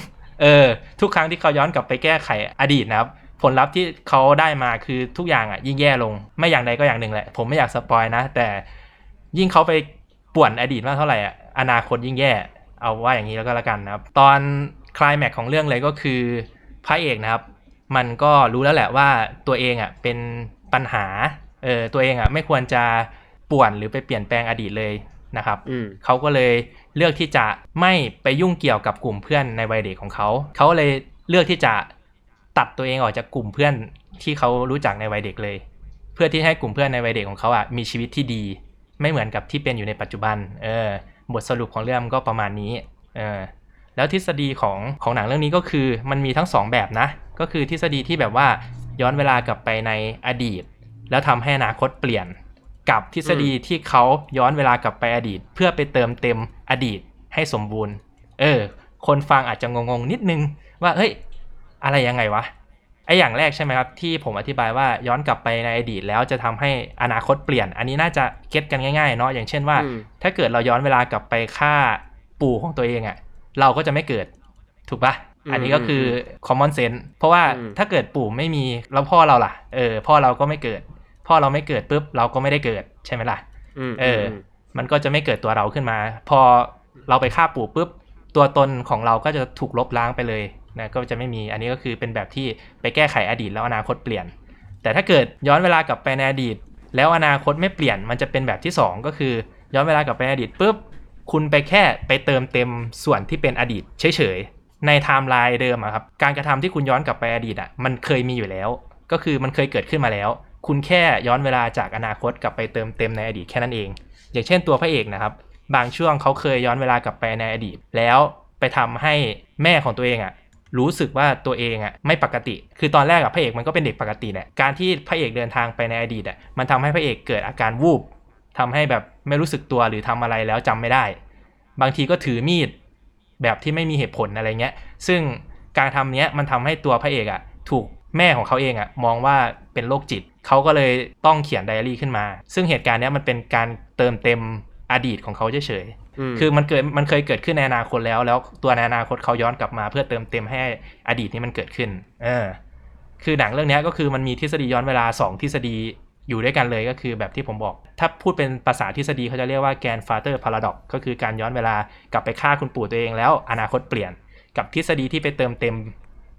เออ ทุกครั้งที่เขาย้อนกลับไปแก้ไขอดีตนะครับ ผลลัพธ์ที่เขาได้มาคือทุกอย่างอะยิ่งแย่ลง ไม่อย่างใดก็อย่างหนึ่งแหละ ผมไม่อยากสปอยนะ แต่ยิ่งเขาไปป่วนอดีตมากเท่าไหร่อะอนาคตยิ่งแย่เอาว่าอย่างนี้แล้วก็แล้วกันนะครับ ตอนคลายแม็กของเรื่องเลยก็คือพระเอกนะครับ มันก็รู้แล้วแหละว่าตัวเองอะเป็นปัญหาเออตัวเองอะไม่ควรจะป่วนหรือไปเปลี่ยนแปลงอดีตเลยนะครับอืมเขาก็เลยเลือกที่จะไม่ไปยุ่งเกี่ยวกับกลุ่มเพื่อนในวัยเด็กของเขา เขาเลยเลือกที่จะ ตัดตัวเองออกจากกลุ่มเพื่อนที่เขารู้จักในวัยเด็กเลย เพื่อที่ให้กลุ่มเพื่อนในวัยเด็กของเขาอะมีชีวิตที่ดี ไม่เหมือนกับที่เป็นอยู่ในปัจจุบัน เออบทสรุปของเรื่องก็ประมาณนี้ เออแล้วทฤษฎีของของหนังเรื่องนี้ก็คือมันมีทั้งสองแบบนะ ก็คือทฤษฎีที่แบบว่าย้อนเวลากลับไปในอดีต แล้วทำให้อนาคตเปลี่ยน กับทฤษฎีที่เขาย้อนเวลากลับไปอดีต เพื่อไปเติมเต็มอดีตให้สมบูรณ์ เออ คนฟังอาจจะงงๆนิดนึงว่าเฮ้ย อะไรยังไงวะไออย่างแรกใช่ไหมครับ ที่ผมอธิบายว่าย้อนกลับไปในอดีตแล้วจะทำให้อนาคตเปลี่ยน อันนี้น่าจะเก็ตกันง่ายๆเนาะอย่างเช่นว่าอืมถ้าเกิดเราย้อนเวลากลับไปฆ่าปู่ของตัวเองอะ่ะเราก็จะไม่เกิดถูกปะอืมอันนี้ก็คือ common sense เพราะว่าอืมถ้าเกิดปู่ไม่มีแล้วพ่อเราล่ะเออพ่อเราก็ไม่เกิด พ่อเราไม่เกิดปุ๊บเราก็ไม่ได้เกิดใช่ไหมล่ะอืมเออ มันก็จะไม่เกิดตัวเราขึ้นมา พอเราไปฆ่าปู่ปุ๊บตัวตนของเราก็จะถูกลบล้างไปเลย นะก็จะไม่มีอันนี้ก็คือเป็นแบบที่ไปแก้ไขอดีตแล้วอนาคตเปลี่ยน แต่ถ้าเกิดย้อนเวลากลับไปในอดีต แล้วอนาคตไม่เปลี่ยนมันจะเป็นแบบที่สองก็คือย้อนเวลากลับไปในอดีตปุ๊บคุณไปแค่ไปเติมเต็มส่วนที่เป็นอดีตเฉยๆในไทม์ไลน์เดิมอะครับการกระทำที่คุณย้อนกลับไปอดีตอะมันเคยมีอยู่แล้ว ก็คือมันเคยเกิดขึ้นมาแล้ว คุณแค่ย้อนเวลาจากอนาคตกลับไปเติมเต็มในอดีตแค่นั้นเอง อย่างเช่นตัวพระเอกนะครับบางช่วงเขาเคยย้อนเวลากลับไปในอดีต แล้วไปทำให้แม่ของตัวเองอะ รู้สึกว่าตัวเองอะไม่ปกติ คือตอนแรกอะพระเอกมันก็เป็นเด็กปกติแหละการที่พระเอกเดินทางไปในอดีตอะมันทำให้พระเอกเกิดอาการวูบทำให้แบบไม่รู้สึกตัวหรือทำอะไรแล้วจำไม่ได้ บางทีก็ถือมีดแบบที่ไม่มีเหตุผลอะไรเงี้ย ซึ่งการทำเนี้ยมันทำให้ตัวพระเอกอะถูกแม่ของเขาเองอะมองว่าเป็นโรคจิต เขาก็เลยต้องเขียนไดอารี่ขึ้นมา ซึ่งเหตุการณ์เนี้ยมันเป็นการเติมเต็มอดีตของเขาเฉย คือมันเกิดมันเคยเกิดขึ้นในอนาคตแล้ว แล้วตัวในอนาคตเขาย้อนกลับมา เพื่อเติมเต็มให้อดีตนี้มันเกิดขึ้น เออ คือหนังเรื่องเนี้ยก็คือมันมีทฤษฎีย้อนเวลา 2 ทฤษฎีอยู่ด้วยกันเลยก็คือแบบที่ผมบอก ถ้าพูดเป็นภาษาทฤษฎีเขาจะเรียกว่าแกนฟาเตอร์พาราดอกก็คือการย้อนเวลากลับไปฆ่าคุณปู่ตัวเองแล้วอนาคตเปลี่ยน กับทฤษฎีที่ไปเติมเต็ม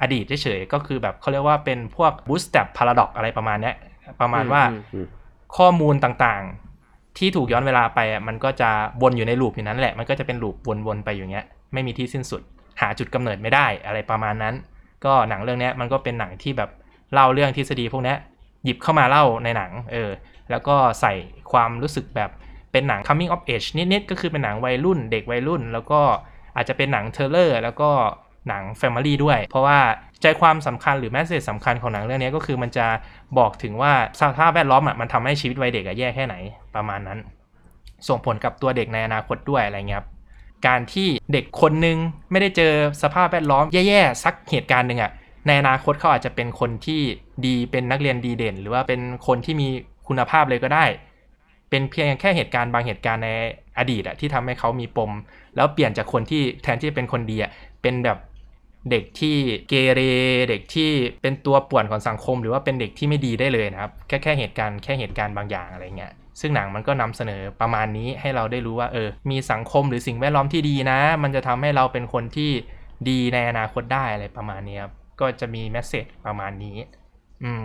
อดีตเฉยๆก็คือแบบเขาเรียกว่าเป็นพวก bootstrap paradox อะไรประมาณเนี้ยประมาณว่าอืมข้อมูลต่างๆ ที่ถูกย้อนเวลาไปอะมันก็จะวนอยู่ในลูปอยู่นั้นแหละ มันก็จะเป็นลูปวนๆไปอย่างเงี้ย ไม่มีที่สิ้นสุด หาจุดกำเนิดไม่ได้อะไรประมาณนั้น ก็หนังเรื่องนี้มันก็เป็นหนังที่แบบเล่าเรื่องทฤษฎีพวกนี้หยิบเข้ามาเล่าในหนัง เออ แล้วก็ใส่ความรู้สึกแบบเป็นหนัง coming of age นิดๆ ก็คือเป็นหนังวัยรุ่น เด็กวัยรุ่น แล้วก็อาจจะเป็นหนังเทเลอร์ แล้วก็ หนัง Family ด้วย เพราะว่าใจความสำคัญหรือแมสเซจสำคัญของหนังเรื่องนี้ก็คือมันจะบอกถึงว่าสภาพแวดล้อมอะมันทำให้ชีวิตวัยเด็กอะแย่แค่ไหนประมาณนั้น ส่งผลกับตัวเด็กในอนาคตด้วยอะไรเงี้ยครับการที่เด็กคนนึงไม่ได้เจอสภาพแวดล้อมแย่ๆสักเหตุการณ์หนึ่งอะในอนาคตเขาอาจจะเป็นคนที่ดีเป็นนักเรียนดีเด่น หรือว่าเป็นคนที่มีคุณภาพเลยก็ได้ เป็นเพียงแค่เหตุการณ์บางเหตุการณ์ในอดีตอะที่ทำให้เขามีปม แล้วเปลี่ยนจากคนที่แทนที่จะเป็นคนดีอะเป็นแบบ เด็กที่เกเรเด็กที่เป็นตัวป่วนของสังคม หรือว่าเป็นเด็กที่ไม่ดีได้เลยนะครับ แค่แค่เหตุการณ์แค่เหตุการณ์บางอย่างอะไรเงี้ยซึ่งหนังมันก็นำเสนอประมาณนี้ให้เราได้รู้ว่าเออ มีสังคมหรือสิ่งแวดล้อมที่ดีนะ มันจะทำให้เราเป็นคนที่ดีในอนาคตได้อะไรประมาณนี้ครับก็จะมี message ประมาณนี้ อืม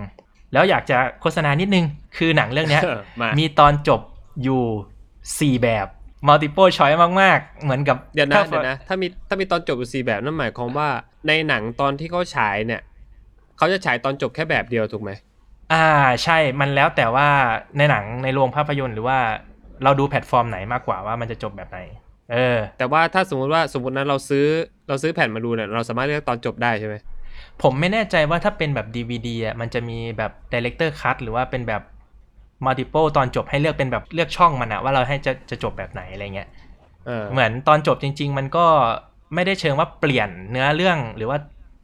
แล้วอยากจะโฆษณานิดนึง คือหนังเรื่องเนี้ยมามีตอนจบอยู่ 4 แบบ multiple choice มากๆ เหมือนกับเดี๋ยวนะถ้าเดี๋ยวนะถ้ามีถ้ามีตอนจบอยู่สี่แบบนั่นหมายความว่าในหนังตอนที่เขาฉายเนี่ยเขาจะฉายตอนจบแค่แบบเดียวถูกไหมอ่าใช่มันแล้วแต่ว่าในหนังในโรงภาพยนตร์หรือว่าเราดูแพลตฟอร์มไหนมากกว่าว่ามันจะจบแบบไหน เออ แต่ว่าถ้าสมมุติว่าสมมตินั้นเราซื้อเราซื้อแผ่นมาดูเนี่ยเราสามารถเลือกตอนจบได้ใช่ไหมผมไม่แน่ใจว่าถ้าเป็นแบบ DVD อะมันจะมีแบบ Director Cut หรือว่าเป็นแบบ multiple ตอนจบให้เลือกเป็นแบบเลือกช่องมันอะว่าเราให้จะจะจบแบบไหนอะไรเงี้ยเออเหมือนตอนจบจริง ๆ มันก็ไม่ได้เชิงว่าเปลี่ยนเนื้อเรื่องหรือว่า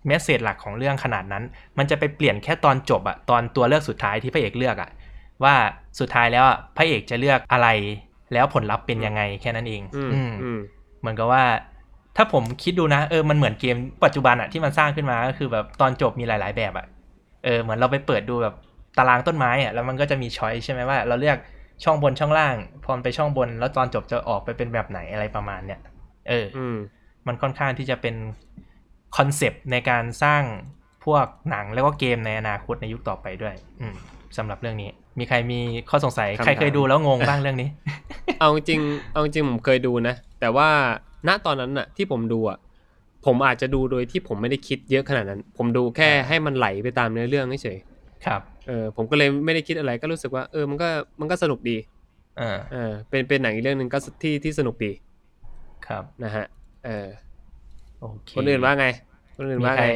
เมสเซจหลักของเรื่องขนาดนั้น มันจะไปเปลี่ยนแค่ตอนจบอะตอนตัวเลือกสุดท้ายที่พระเอกเลือกอะว่าสุดท้ายแล้วอะพระเอกจะเลือกอะไร แล้วผลลัพธ์เป็นยังไงแค่นั้นเอง อืมอืมอืมเหมือนกับว่า ถ้าผมคิดดูนะเออมันเหมือนเกมปัจจุบันอะที่มันสร้างขึ้นมาก็คือแบบตอนจบมีหลาย ๆ แบบอะเออเหมือนเราไปเปิดดูแบบ ตารางต้นไม้อะแล้วมันก็จะมีช้อยใช่ไหมว่า เราเลือกช่องบนช่องล่าง พอมันไปช่องบน แล้วตอนจบจะออกไปเป็นแบบไหนอะไรประมาณเนี้ยเอออืมมันค่อนข้างที่จะเป็นคอนเซปต์ในการสร้างพวกหนังแล้วก็เกมในอนาคตในยุคต่อไปด้วย อืมสำหรับเรื่องนี้ มีใครมีข้อสงสัยคำถามใครเคยดูแล้วงงบ้างเรื่องนี้ เอาจริงๆเอาจริงๆผมเคยดูนะ แต่ว่าณตอนนั้นน่ะ ที่ผมดูอะ ผมอาจจะดูโดยที่ผมไม่ได้คิดเยอะขนาดนั้น ผมดูแค่ให้มันไหลไปตามเนื้อเรื่องเฉยครับๆ เออผมก็เลยไม่ได้คิดอะไรก็รู้สึกว่า เออมันก็มันก็สนุกดีเออเออเป็นเป็นหนังอีกเรื่องหนึ่งก็ที่ที่สนุกดีครับนะฮะเออโอเคคนอื่นว่าไง คนอื่นมีว่าใครไง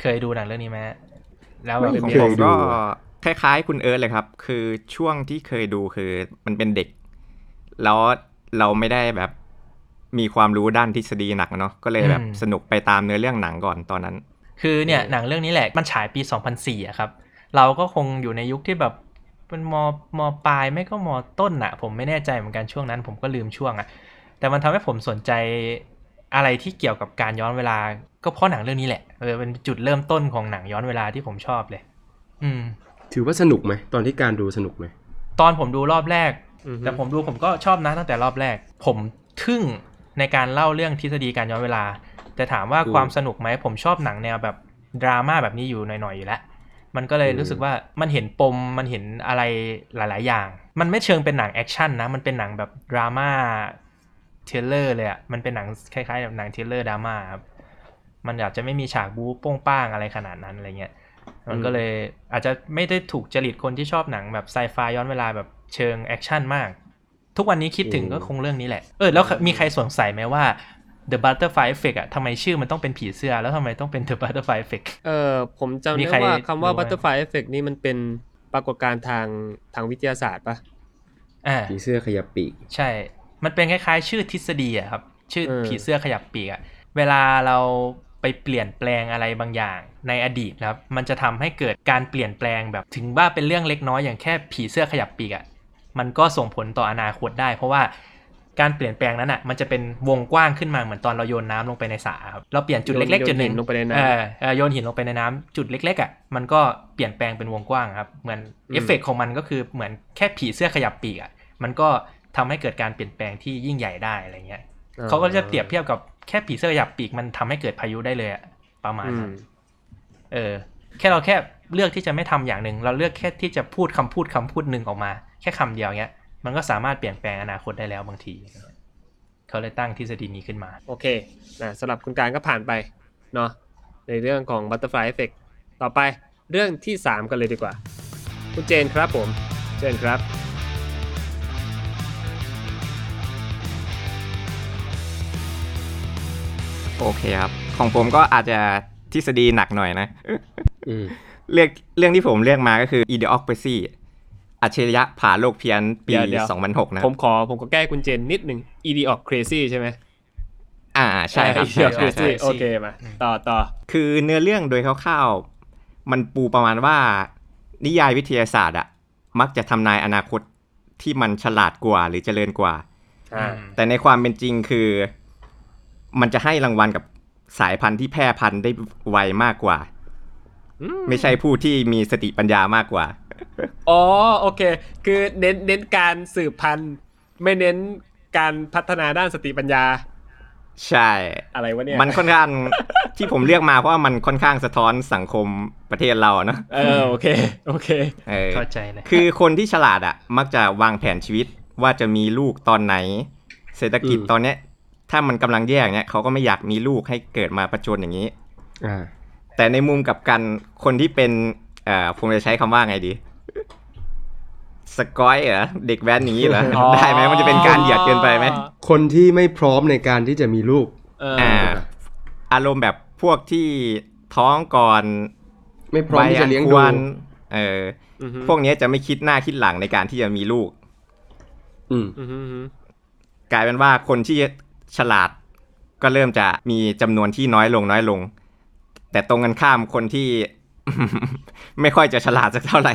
เคยดูหนังเรื่องนี้ไหมแล้วแบบไม่ของเคยผมดูก็คล้ายๆ คุณเอิร์ธเลยครับ คือช่วงที่เคยดูคือมันเป็นเด็ก แล้วเราไม่ได้แบบมีความรู้ด้านทฤษฎีหนักเนาะก็เลยแบบสนุกไปตามเนื้อเรื่องหนังก่อนตอนนั้น คือเนี่ยเออหนังเรื่องนี้แหละมันฉายปี 2004อะครับ เราก็คงอยู่ในยุคที่แบบเป็นมมปลายไม่ก็มต้นอะผมไม่แน่ใจเหมือนกันช่วงนั้น ผมก็ลืมช่วงอะแต่มันทำให้ผมสนใจอะไรที่เกี่ยวกับการย้อนเวลา ก็เพราะหนังเรื่องนี้แหละเออเป็นจุดเริ่มต้นของหนังย้อนเวลาที่ผมชอบเลย อืม ถือว่าสนุกไหมตอนที่การดูสนุกไหมตอนผมดูรอบแรกอือฮึแต่ผมดูผมก็ชอบนะตั้งแต่รอบแรก ผมทึ่งในการเล่าเรื่องทฤษฎีการย้อนเวลา แต่ถามว่าความสนุกไหมผมชอบหนังแนวแบบดราม่าแบบนี้อยู่หน่อยๆอยู่แล้ว มันก็เลยรู้สึกว่ามันเห็นปมมันเห็นอะไรหลาย ๆ อย่าง มันไม่เชิงเป็นหนังแอคชั่นนะ มันเป็นหนังแบบดราม่า thriller เลยอะมันเป็นหนังคล้ายๆแบบหนัง thriller ดราม่าครับมันอาจจะไม่มีฉากบู๊โป้งป้างอะไรขนาดนั้นอะไรเงี้ยมันก็เลยอาจจะไม่ได้ถูกจริตคนที่ชอบหนังแบบไซไฟย้อนเวลาแบบเชิงแอคชั่นมาก ทุกวันนี้คิดถึงก็คงเรื่องนี้แหละ เออแล้วมีใครสงสัยไหมว่า The Butterfly Effect อะทำไมชื่อมันต้องเป็นผีเสื้อ แล้วทำไมต้องเป็น The Butterfly Effect เออผมจำมีได้ใครว่าคำว่ารู้ไหม butterfly effect นี่มันเป็นปรากฏการณ์ทางทางวิทยาศาสตร์ปะอ่าผีเสื้อขยับปีก ใช่ มันเป็นคล้ายๆ ชื่อทฤษฎีอะครับ ชื่อเออผีเสื้อขยับปีกอะเวลาเราไปเปลี่ยนแปลงอะไรบางอย่างในอดีตนะครับ มันจะทำให้เกิดการเปลี่ยนแปลงแบบถึงว่าเป็นเรื่องเล็กน้อยอย่างแค่ผีเสื้อขยับปีกอะมันก็ส่งผลต่ออนาคตได้ เพราะว่า การเปลี่ยนแปลงนั้นอะมันจะเป็นวงกว้างขึ้นมาเหมือนตอนเราโยนน้ำลงไปในสระครับเราเปลี่ยนจุดเล็กๆจุดหนึ่งโยนหินลงไปในน้ำเออเออโยนหินลงไปในน้ำจุดเล็กๆอะมันก็เปลี่ยนแปลงเป็นวงกว้างครับเหมือนอืมเอฟเฟกต์ของมันก็คือเหมือนแค่ผีเสื้อขยับปีกอะมันก็ทำให้เกิดการเปลี่ยนแปลงที่ยิ่งใหญ่ได้อะไรเงี้ยเขาก็จะเปรียบเทียบกับแค่ผีเสื้อขยับปีกมันทำให้เกิดพายุได้เลยอะประมาณนั้นมเออแค่เราแค่เลือกที่จะไม่ทำอย่างหนึ่งเราเลือกแค่ที่จะพูดคำพูดคำพูดหนึ่งออกมา แค่คำเดียวเงี้ย มันก็สามารถเปลี่ยนแปลงอนาคตได้แล้วบางทีเขาเลยตั้งทฤษฎีนี้ขึ้นมา โอเคนะสำหรับคุณการก็ผ่านไปเนาะในเรื่องของ butterfly effect ต่อไปเรื่องที่ 3 กันเลยดีกว่า คุณเจนครับผม เจนครับ โอเคครับ ของผมก็อาจจะทฤษฎีหนักหน่อยนะอืมเรื่องเรื่องที่ผมเลือกมาก็คือ Idiocracy อัจฉริยะผ่าโลกเพี้ยนปีเดี๋ยวเดี๋ยว2006 นะ ผมขอผมก็แก้คุณเจนนิดหนึ่ง idiot crazy ใช่ไหมอ่าใช่ครับ idiot ใช่ใช่ crazy ใช่โอเคมาต่อต่อคือเนื้อเรื่องโดยคร่าวๆ มันปูประมาณว่า นิยายวิทยาศาสตร์อะมักจะทำนายอนาคตที่มันฉลาดกว่าหรือเจริญกว่าอ่าแต่ในความเป็นจริงคือ มันจะให้รางวัลกับสายพันธุ์ที่แพร่พันธุ์ได้ไวมากกว่าอืมไม่ใช่ผู้ที่มีสติปัญญามากกว่า อ๋อโอเค คือเน้นเน้นการสืบพันธุ์ ไม่เน้นการพัฒนาด้านสติปัญญา ใช่ อะไรวะเนี่ยมันค่อนข้างที่ผมเลือกมาเพราะว่ามันค่อนข้างสะท้อนสังคมประเทศเราอะเนาะเออโอเค โอเคเออเข้าใจเลยคือคนที่ฉลาดอะมักจะวางแผนชีวิตว่าจะมีลูกตอนไหน เศรษฐกิจอืมตอนเนี้ย ถ้ามันกำลังแย่อย่างเนี้ยเขาก็ไม่อยากมีลูกให้เกิดมาประจนอย่างนี้อ่าแต่ในมุมกลับกันคนที่เป็น เอ่อผมจะใช้คำว่าไงดี สกอยเหรอเด็กแว้นอย่างนี้เหรออ๋อ ได้ไหมมันจะเป็นการเหยียดเกินไปไหมคนที่ไม่พร้อมในการที่จะมีลูก เอออ่า อารมณ์แบบพวกที่ท้องก่อนไม่พร้อมที่จะเลี้ยงวัดูควรเอออือฮึพวกเนี้ยจะไม่คิดหน้าคิดหลังในการที่จะมีลูก อืม อือฮึอือฮึกลายเป็นว่าคนที่ฉลาดก็เริ่มจะมีจำนวนที่น้อยลงน้อยลง แต่ตรงกันข้ามคนที่ ไม่ค่อยจะฉลาดสักเท่าไหร่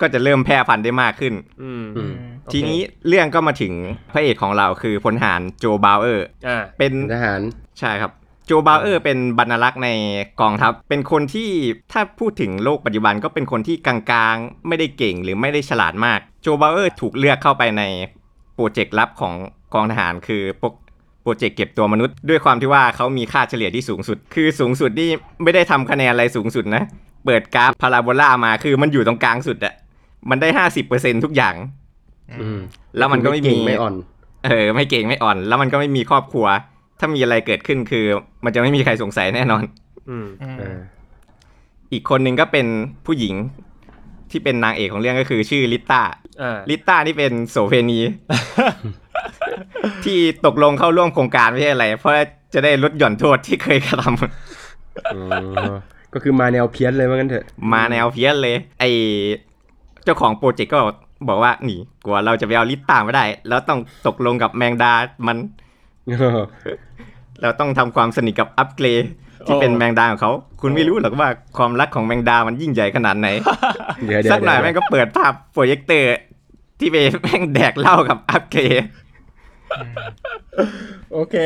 ก็จะเริ่มแพร่พันธุ์ได้มากขึ้นอืมอืมโอเคทีนี้เรื่องก็มาถึงพระเอกของเราคือพลทหารโจบาวเออร์อ่าเป็นทหารใช่ครับโจบาวเออร์เป็นบรรลักษ์ในกองทัพ เป็นคนที่ถ้าพูดถึงโลกปัจจุบันก็เป็นคนที่กลางๆ ไม่ได้เก่งหรือไม่ได้ฉลาดมาก โจบาวเออร์ถูกเลือกเข้าไปในโปรเจกต์ลับของกองทหารคือโปรโปรเจกต์เก็บตัวมนุษย์ ด้วยความที่ว่าเขามีค่าเฉลี่ยที่สูงสุด คือสูงสุดนี่ไม่ได้ทำคะแนนอะไรสูงสุดนะ เปิดกราฟพาราโบลามาคือมันอยู่ตรงกลางสุดอะมันได้ห้าสิบเปอร์เซ็นทุกอย่าง อืมแล้วมันก็ไม่มีเก่งไม่อ่อน เออ ไม่เก่งไม่อ่อน แล้วมันก็ไม่มีครอบครัว ถ้ามีอะไรเกิดขึ้นคือ มันจะไม่มีใครสงสัยแน่นอนอืมอืมเอออีกคนหนึ่งก็เป็นผู้หญิงที่เป็นนางเอกของเรื่องก็คือชื่อลิต้าอ่าลิต้านี่เป็นโสเพณี ที่ตกลงเข้าร่วมโครงการไม่ใช่อะไร เพราะจะได้ลดหย่อนโทษที่เคยกระทอ๋อ ก็คือมาแนวเพี้ยนเลยว่างั้นเถอะำมาแนวเพี้ยนเลย ไอเจ้าของโปรเจกต์ก็บอกว่านี่กลัวเราจะไปเอาลิต้าไม่ได้ แล้วต้องตกลงกับแมงดามันเราต้องทำความสนิทกับอัปเกรดที่เป็นแมงดาของเขา คุณไม่รู้หรอกว่าความรักของแมงดามันยิ่งใหญ่ขนาดไหนเดี๋ยวเดี๋ยวสักหน่อยเดี๋แม่วงก็เปิดภาพโปรเจคเตอร์ ที่ไปแม่งแดกเหล้ากับอัปเกรดโอเค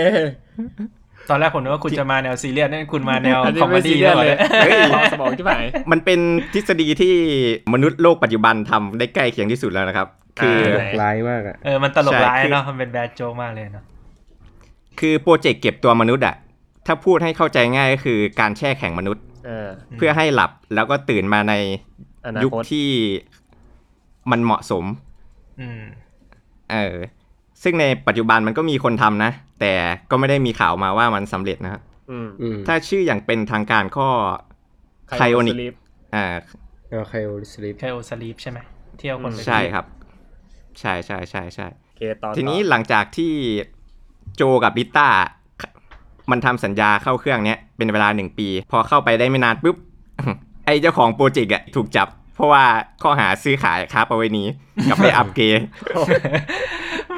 ตอนแรกผมนึกว่าคุณจะมาแนวซีเรียสนี่คุณมาแนวอันนี้คอมเมไม่ซีดี้เรียสเลเลยยเฮ้ยสมองที่ไหนมันเป็นทฤษฎีที่มนุษย์โลกปัจจุบันทำได้ใกล้เคียงที่สุดแล้วนะครับ คืออ่าตลกร้ายมากอะเออมันตลกใช่ร้ายคือเนาะมันเป็นแบดโจกมากเลยเนาะคือโปรเจกต์เก็บตัวมนุษย์อะถ้าพูดให้เข้าใจง่ายก็คือการแช่แข็งมนุษย์เออเพื่อให้หลับแล้วก็ตื่นมาในอนายุคคตที่มันเหมาะสมอืมเออซึ่งในปัจจุบันมันก็มีคนทำนะ แต่ก็ไม่ได้มีข่าวมาว่ามันสำเร็จนะครับอืมอืมถ้าชื่ออย่างเป็นทางการข้อไคโอนิกสลิปอ่าเอาไคโอสลิปแค่โอสลีปใช่ไหมเที่ยวคนไปใช่ครับ ใช่ใช่ใช่ใช่โอเคตอนทีนี้ต่อหลังจากที่โจกับลิต้ามันทำสัญญาเข้าเครื่องเนี้ยเป็นเวลาหนึ่งปี พอเข้าไปได้ไม่นานปุ๊บ ไอเจ้าของโปรเจกต์อะถูกจับ เพราะว่าข้อหาซื้อขายค้าประเวณีกับไม่อัปเกรดอืม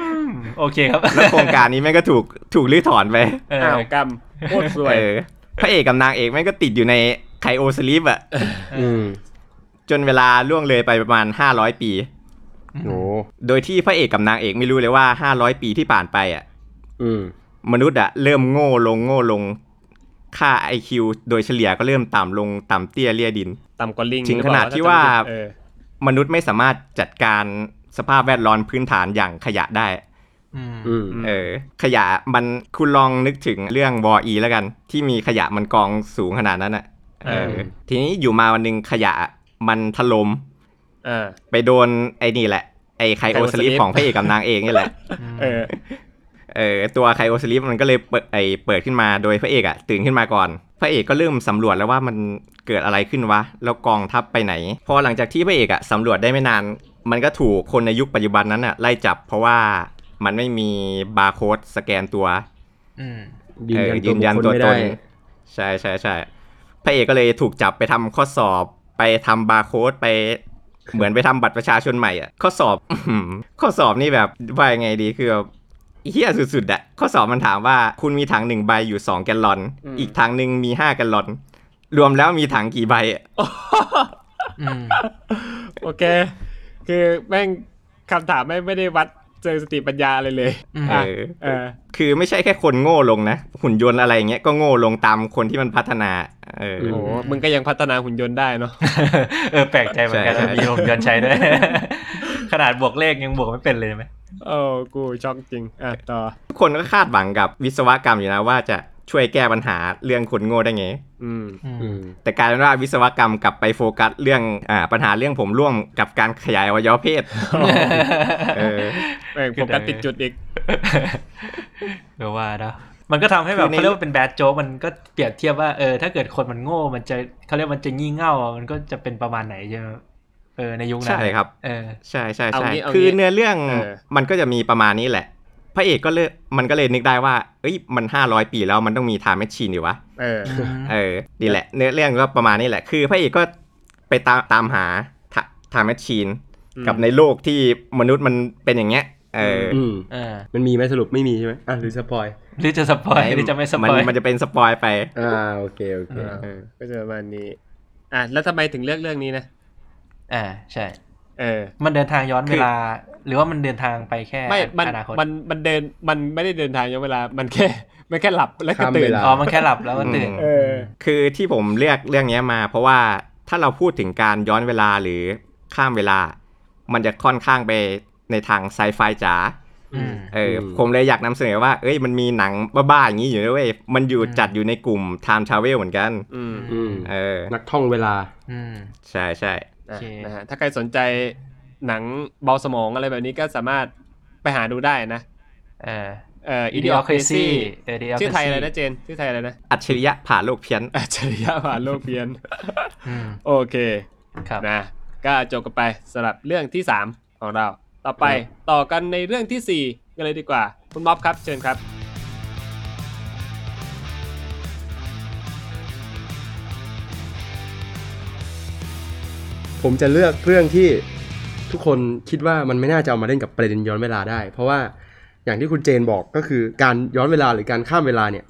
โอเคครับ แล้วโครงการนี้แม่งก็ถูกถูกรื้อถอนไปเอออ้าวกรรมโคตรสวยเออพระเอกกับนางเอกแม่งก็ติดอยู่ในไคโอสลิปอะอืมจนเวลาล่วงเลยไปประมาณ500ปีโหโดยที่พระเอกกับนางเอกไม่รู้เลยว่า500ปีที่ผ่านไปอะอืมมนุษย์อะเริ่มโง่ลงโง่ลงค่า IQ โดยเฉลี่ยก็เริ่มต่ำลงต่ำเตี้ยเลี่ยดินต่ำกว่าลิงถึงหรือเปล่ขนาดที่ว่าเออมนุษย์ไม่สามารถจัดการสภาพแวดล้อมพื้นฐานอย่างขยะได้ อืมอืมมเออ ขยะมันคุณลองนึกถึงเรื่องวออีแล้วกัน ที่มีขยะมันกองสูงขนาดนั้นอะเอออืมทีนี้อยู่มาวันหนึงขยะมันถลม่มอ่าไปโดนไอ้นี่แหละ ไอ้ไคโอสลิปไคโอสลิปของพระเอกกับนางเอกนี่แหละเออเออตัวไคโอสลิปมันก็เลยเปิดไอเปิดขึ้นมาโดยพระเอกอะตื่นขึ้นมาก่อน พระเอกก็เริ่มสำรวจแล้วว่ามันเกิดอะไรขึ้นวะ แล้วกองทัพไปไหน พอหลังจากที่พระเอกอะสำรวจได้ไม่นาน มันก็ถูกคนในยุคปัจจุบันนั้นอะไล่จับเพราะว่า มันไม่มีบาร์โค้ดสแกนตัวอืมยืนยันเออตัยืวนบุคยันคลตัวไม่ตได้นใช่ใช่ใช่พระเอกก็เลยถูกจับไปทำข้อสอบไปทำบาร์โค้ดไปเหมือนไปทำบัตรประชาชนใหม่อะข้อสอบข้อสอบนี่แบบว่ายังไงดีคือแบบเฮี้ยสุดๆอะข้อสอบมันถามว่าคุณมีถังหนึ่งใบอยู่สองแกลลอนอืมอีกถังหนึ่งมีห้าแกลลอน รวมแล้วมีถังกี่ใบอะอืมโอเค คือแม่งคำถามไม่งไม่ได้วัด เจอสติปัญญาอะไรเลยอืมเออะอเออคือไม่ใช่แค่คนโง่ลงนะ หุ่นยนต์อะไรเงี้ยก็โง่ลงตามคนที่มันพัฒนาเอออืโอ้โหมึงก็ยังพัฒนาหุ่นยนต์ได้เนาะเออแปลกใจเหมือนกันใช่ว่ามีลมยนต์ใช้ด้วยขนาดบวกเลขยังบวกไม่เป็นเลยไหมโอ้กูช็อกจริงอะต่อทุกคนก็คาดหวังกับวิศวกรรมอยู่นะว่าจะ ช่วยแก้ปัญหาเรื่องคนโง่ได้ไงอืมอืมแต่กลายเป็นว่าวิศวกรรมกลับไปโฟกัสเรื่องอ่าปัญหาเรื่องผมร่วงกับการขยายอวัยวะเพศเออแม่งโฟกัสติดจุดอีกเออว่าเนอะมันก็ทำให้แบบคือในเขาเรียกว่าเป็นแบดโจ๊กมันก็เปรียบเทียบว่าเออถ้าเกิดคนมันโง่ มันจะเขาเรียกมันจะงี่เง่าอะมันก็จะเป็นประมาณไหนใช่ไหมเออในยุคนั้นใช่ครับ เออใช่ใช่เอาใช่งี้เอางี้คือเนื้อเรื่องเออมันก็จะมีประมาณนี้แหละ พระเอกก็เลยมันก็เลยนึกได้ว่า เอ้ยมันห้าร้อยปีแล้วมันต้องมี time machine อยู่วะ เออ เออดีแหละ เนื้อเรื่องก็ประมาณนี้แหละ คือพระเอกก็ไปตามตามหา time machine อืมกับในโลกที่มนุษย์มันเป็นอย่างเงี้ยเออออืมเออมันมีไหมสรุปไม่มีใช่ไหมอะหรือ spoilหรือจะ spoil หรือจะไม่ spoil มันจะเป็น spoil ไป อ่าโอเคโอเคอ่าเออก็จะประมาณนี้ อะแล้วทำไมถึงเลือกเรื่องนี้นะ อ่าใช่ เออ มันเดินทางย้อนคือเวลา หรือว่ามันเดินทางไปแค่ไม่มันอนาคตมันมันเดินมันไม่ได้เดินทางย้อนเวลา มันแค่มันแค่หลับแล้วก็ข้ามตื่เวนลาอ๋อมันแค่หลับแล้วก็ตื่นอืมเออคือที่ผมเลือกเรื่องเนี้ยมา เพราะว่าถ้าเราพูดถึงการย้อนเวลาหรือข้ามเวลา มันจะค่อนข้างไปในทางไซไฟจ๋าอืมเอออมผมเลยอยากนำเสนอว่า เอ้ยมันมีหนังบ้าๆอย่างนี้อยู่ด้วยเวยมันอยู่อืมจัดอยู่ในกลุ่ม Time Travel เหมือนกันอืมอืมเออนักท่องเวลาอืมใช่ใช่นะโอเคนะฮะถ้าใครสนใจ หนังเบาสมองอะไรแบบนี้ก็สามารถไปหาดูได้นะ เออเอ่อ Idiocracy Idiocracy เออ Idiocracy ชื่อไทยอะไรนะเจน ชื่อไทยอะไรนะ อัจฉริยะผ่าโลกเพี้ยน อัจฉริยะผ่านโลกเพียนอืมโอเค ครับนะ ก็จบกันไปสำหรับเรื่องที่3ของเรา ต่อไปต่อกันในเรื่องทีสี่4กันเลยดีกว่า คุณม็อบครับ เชิญครับผมจะเลือกเรื่องที่ ทุกคนคิดว่ามันไม่น่าจะเอามาเล่นกับประเด็นย้อนเวลาได้ เพราะว่าอย่างที่คุณเจนบอกก็คือการย้อนเวลาหรือการข้ามเวลาเนี่ย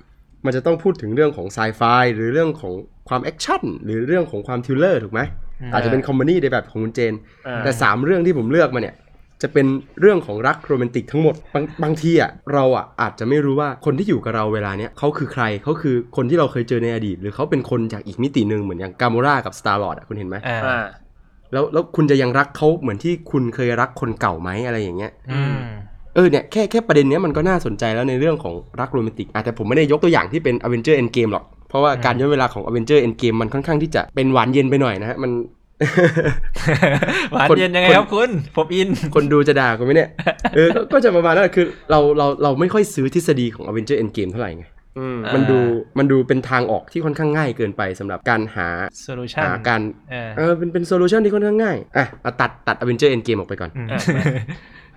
มันจะต้องพูดถึงเรื่องของไซไฟหรือเรื่องของความ action หรือเรื่องของความ thriller ถูกไหมอืมอาจจะเป็น comedy ในแบบของคุณเจนอ่าแต่สามเรื่องที่ผมเลือกมาเนี่ยจะเป็นเรื่องของรักโรแมนติกทั้งหมดบางบางทีอะเราอะอาจจะไม่รู้ว่าคนที่อยู่กับเราเวลาเนี้ยเขาคือใครเขาคือคนที่เราเคยเจอในอดีต หรือเขาเป็นคนจากอีกมิติหนึ่งเหมือนอย่าง Gamora กับ Star-Lord อะคุณเห็นไหมอ่าอ่า แล้วแล้วคุณจะยังรักเขาเหมือนที่คุณเคยรักคนเก่าไหมอะไรอย่างเงี้ยอืมเออเนี่ยแค่แค่ประเด็นเนี้ยมันก็น่าสนใจแล้วในเรื่องของรักโรแมนติกอาจจะแต่ผมไม่ได้ยกตัวอย่างที่เป็น a v e n g e r Endgame หรอก เพราะว่าการย้อนเวลาของ a v e n g e r Endgame มันค่อนข้างที่จะเป็นหวานเย็นไปหน่อยนะฮะมันหวานคนเย็นยังไงคนครับคุณผมอิน คนดูจะด่ากูไหมเนี่ยเออก็ก็จะประมาณนั้นแหละคือเราเราเราไม่ค่อยซื้อทฤษฎีของ a v e n g e r Endgame เท่าไหร่ไงอื มอ่ามันดูมันดูเป็นทางออกที่ค่อนข้างง่ายเกินไปสำหรับการหา solution หาการเออเออเป็นเป็น solution ที่ค่อนข้างง่ายอะเอาตัดตัด a v e n g e r Endgame ออกไปก่อนอืม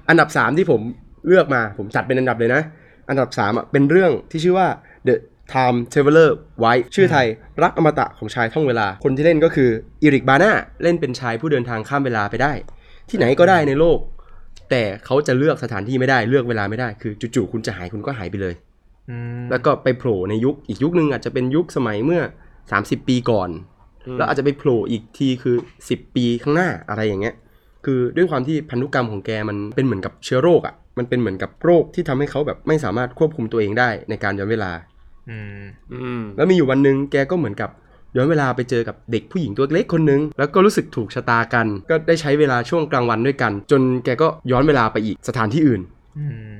อันดับ 3 ที่ผมเลือกมาผมจัดเป็นอันดับเลยนะ อันดับ3อะเป็นเรื่องที่ชื่อว่า The Time Traveler Wife ชื่อไทย รักอมตะของชายท่องเวลา คนที่เล่นก็คืออีริกบาน่าเล่นเป็นชายผู้เดินทางข้ามเวลาไปได้ ที่ไหนก็ได้ในโลก แต่เขาจะเลือกสถานที่ไม่ได้เลือกเวลาไม่ได้คือจู่ๆคุณจะหายคุณก็หายไปเลยอืม แล้วก็ไปโผล่ในยุคอีกยุคนึงอาจจะเป็นยุคสมัยเมื่อ 30 ปีก่อน แล้วอาจจะไปโผล่อีกทีคือ 10 ปีข้างหน้าอะไรอย่างเงี้ย คือด้วยความที่พันธุกรรมของแกมันเป็นเหมือนกับเชื้อโรคอะ่ะ มันเป็นเหมือนกับโรคที่ทำให้เขาแบบไม่สามารถควบคุมตัวเองได้ในการย้อนเวลาอืมอืมแล้วมีอยู่วันหนึ่งแกก็เหมือนกับย้อนเวลาไปเจอกับเด็กผู้หญิงตัวเล็กคนหนึง แล้วก็รู้สึกถูกชะตากัน ก็ได้ใช้เวลาช่วงกลางวันด้วยกัน จนแกก็ย้อนเวลาไปอีกสถานที่อื่นอืม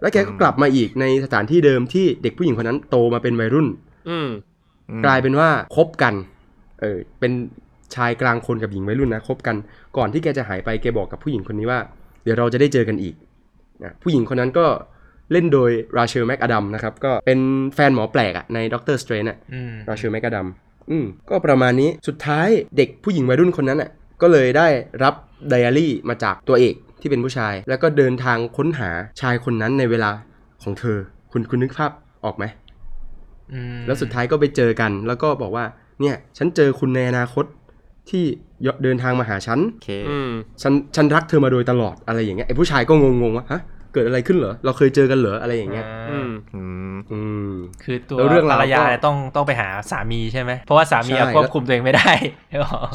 แล้วแกก็กลับมาอีกในสถานที่เดิมที่เด็กผู้หญิงคนนั้นโตมาเป็นวัยรุ่น อืมกลายเป็นว่าคบกัน เออ เป็นชายกลางคนกับหญิงวัยรุ่นนะคบกัน ก่อนที่แกจะหายไปแกบอกกับผู้หญิงคนนี้ว่า เดี๋ยวเราจะได้เจอกันอีกนะผู้หญิงคนนั้นก็เล่นโดยราเชลแมกอดัมนะครับ ก็เป็นแฟนหมอแปลกอะใน Doctor Strange อะอืมราเชลแมกอดัมอืมก็ประมาณนี้สุดท้ายเด็กผู้หญิงวัยรุ่นคนนั้นอะก็เลยได้รับไดอารี่มาจากตัวเอก ที่เป็นผู้ชาย แล้วก็เดินทางค้นหาชายคนนั้นในเวลาของเธอ คุณคุณนึกภาพออกไหมอืมแล้วสุดท้ายก็ไปเจอกัน แล้วก็บอกว่า เนี่ย ฉันเจอคุณในอนาคตที่เดินทางมาหาฉันโอเคอืมฉัน ฉันรักเธอมาโดยตลอดอะไรอย่างเงี้ยไอ้ผู้ชายก็งงๆว่าฮะเกิดอะไรขึ้นเหรอ เราเคยเจอกันเหรออะไรอย่างเงี้ยอืมอืมอืมคือตัวแล้วเรื่องราวภรรยาก็เนี่ยต้องต้องไปหาสามีใช่ไหม เพราะว่าสามีอะใช่ควบคุมตัวเองไม่ได้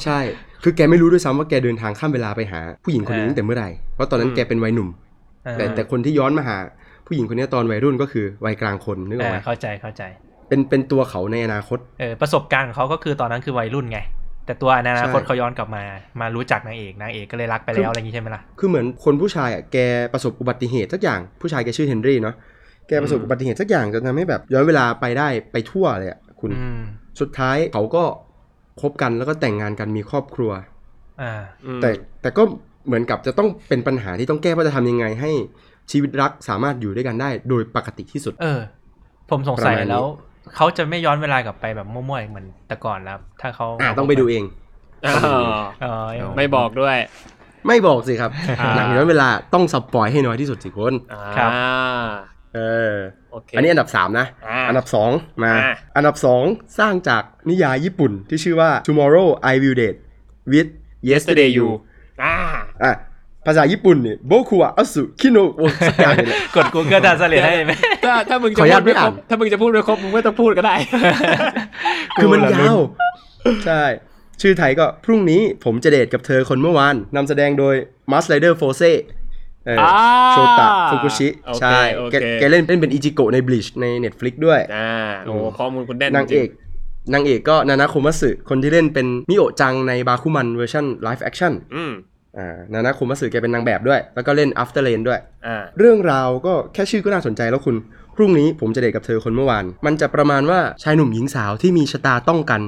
ใช่ คือแกไม่รู้ด้วยซ้ำว่าแกเดินทางข้ามเวลาไปหาผู้หญิงคนนี้เออตั้งแต่เมื่อไหร่เพราะตอนนั้นอืมแกเป็นวัยหนุ่มเออแต่แต่คนที่ย้อนมาหาผู้หญิงคนนี้ตอนวัยรุ่นก็คือวัยกลางคนนึกอเออกอไหมเข้าใจเข้าใจ เป็นเป็นตัวเขาในอนาคตเออประสบการณ์ของเขาก็คือตอนนั้นคือวัยรุ่นไงแต่ตัวในอนาคตใช่เขาย้อนกลับมา มารู้จักนางเอกนางเอกก็เลยรักไปแล้วอะไรอย่างงี้ใช่ไหมล่ะ คือเหมือนคนผู้ชายอะแกประสบอุบัติเหตุสักอย่างผู้ชายแกชื่อเฮนรี่เนาะแกประสบอืมอุบัติเหตุสักอย่างจนทำให้แบบย้อนเวลาไปได้ไปทั่วเลยอะคุณอืมสุดท้ายเขาก็ คบกันแล้วก็แต่งงานกันมีครอบครัวอ่าอืมแต่แต่ก็เหมือนกับจะต้องเป็นปัญหาที่ต้องแก้ว่าจะทำยังไงให้ชีวิตรักสามารถอยู่ด้วยกันได้ โดยปกติที่สุด เออ ผมสงสัยประมาณนี้แล้วเขาจะไม่ย้อนเวลากลับไปแบบมั่วๆเหมือนแต่ก่อนแล้ว ถ้าเขาอ่าต้องไปดูเองอ๋อเออไม่บอกด้วย ไม่บอกสิครับอ่าหนังย้อนเวลาต้องสปอยให้น้อยที่สุดสิคุณอ่าครับ เออโอเคอันนี้อันดับ 3 นะอ่าอันดับ 2มาอ่าอันดับ 2 สร้างจากนิยายญี่ปุ่นที่ชื่อว่า Tomorrow I Will Date with Yesterday You อ่าอะภาษาญี่ปุ่นเนี่ยโบคุวะอสุคิโนะโอสักอย่างนี่แหละกด Google Translate ให้ไหมถ้าถ้ามึงจะขออนุญาตพูดไม่ครบไม่อ่านถ้ามึงจะพูดไม่ครบมึงไม่ต้องพูดก็ได้ คือมันกูละยาว ใช่ ชื่อไทยก็พรุ่งนี้ผมจะเดทกับเธอคนเมื่อวานนำแสดงโดยมัสไ r เดอร์โฟเซเอออ่า โชตะฟุกุชิโอเคใช่โอแกเคแกเล่นเล่นเป็นอิจิโกะใน Bleach ใน Netflix ด้วยอ่าโอ้ข้อมูลคุณแน่นนางเอกนางเอกก็นานาโคมัสึคนที่เล่นเป็นมิโอะจังในบาคุมันเวอร์ชันไลฟ์แอคชั่นอืมอ่านานาโคมัสึแกเป็นนางแบบด้วย แล้วก็เล่น After Lane ด้วยอ่าเรื่องราวก็แค่ชื่อก็น่าสนใจแล้วคุณ พรุ่งนี้ผมจะเดทกับเธอคนเมื่อวาน มันจะประมาณว่าชายหนุ่มหญิงสาวที่มีชะตาต้องกัน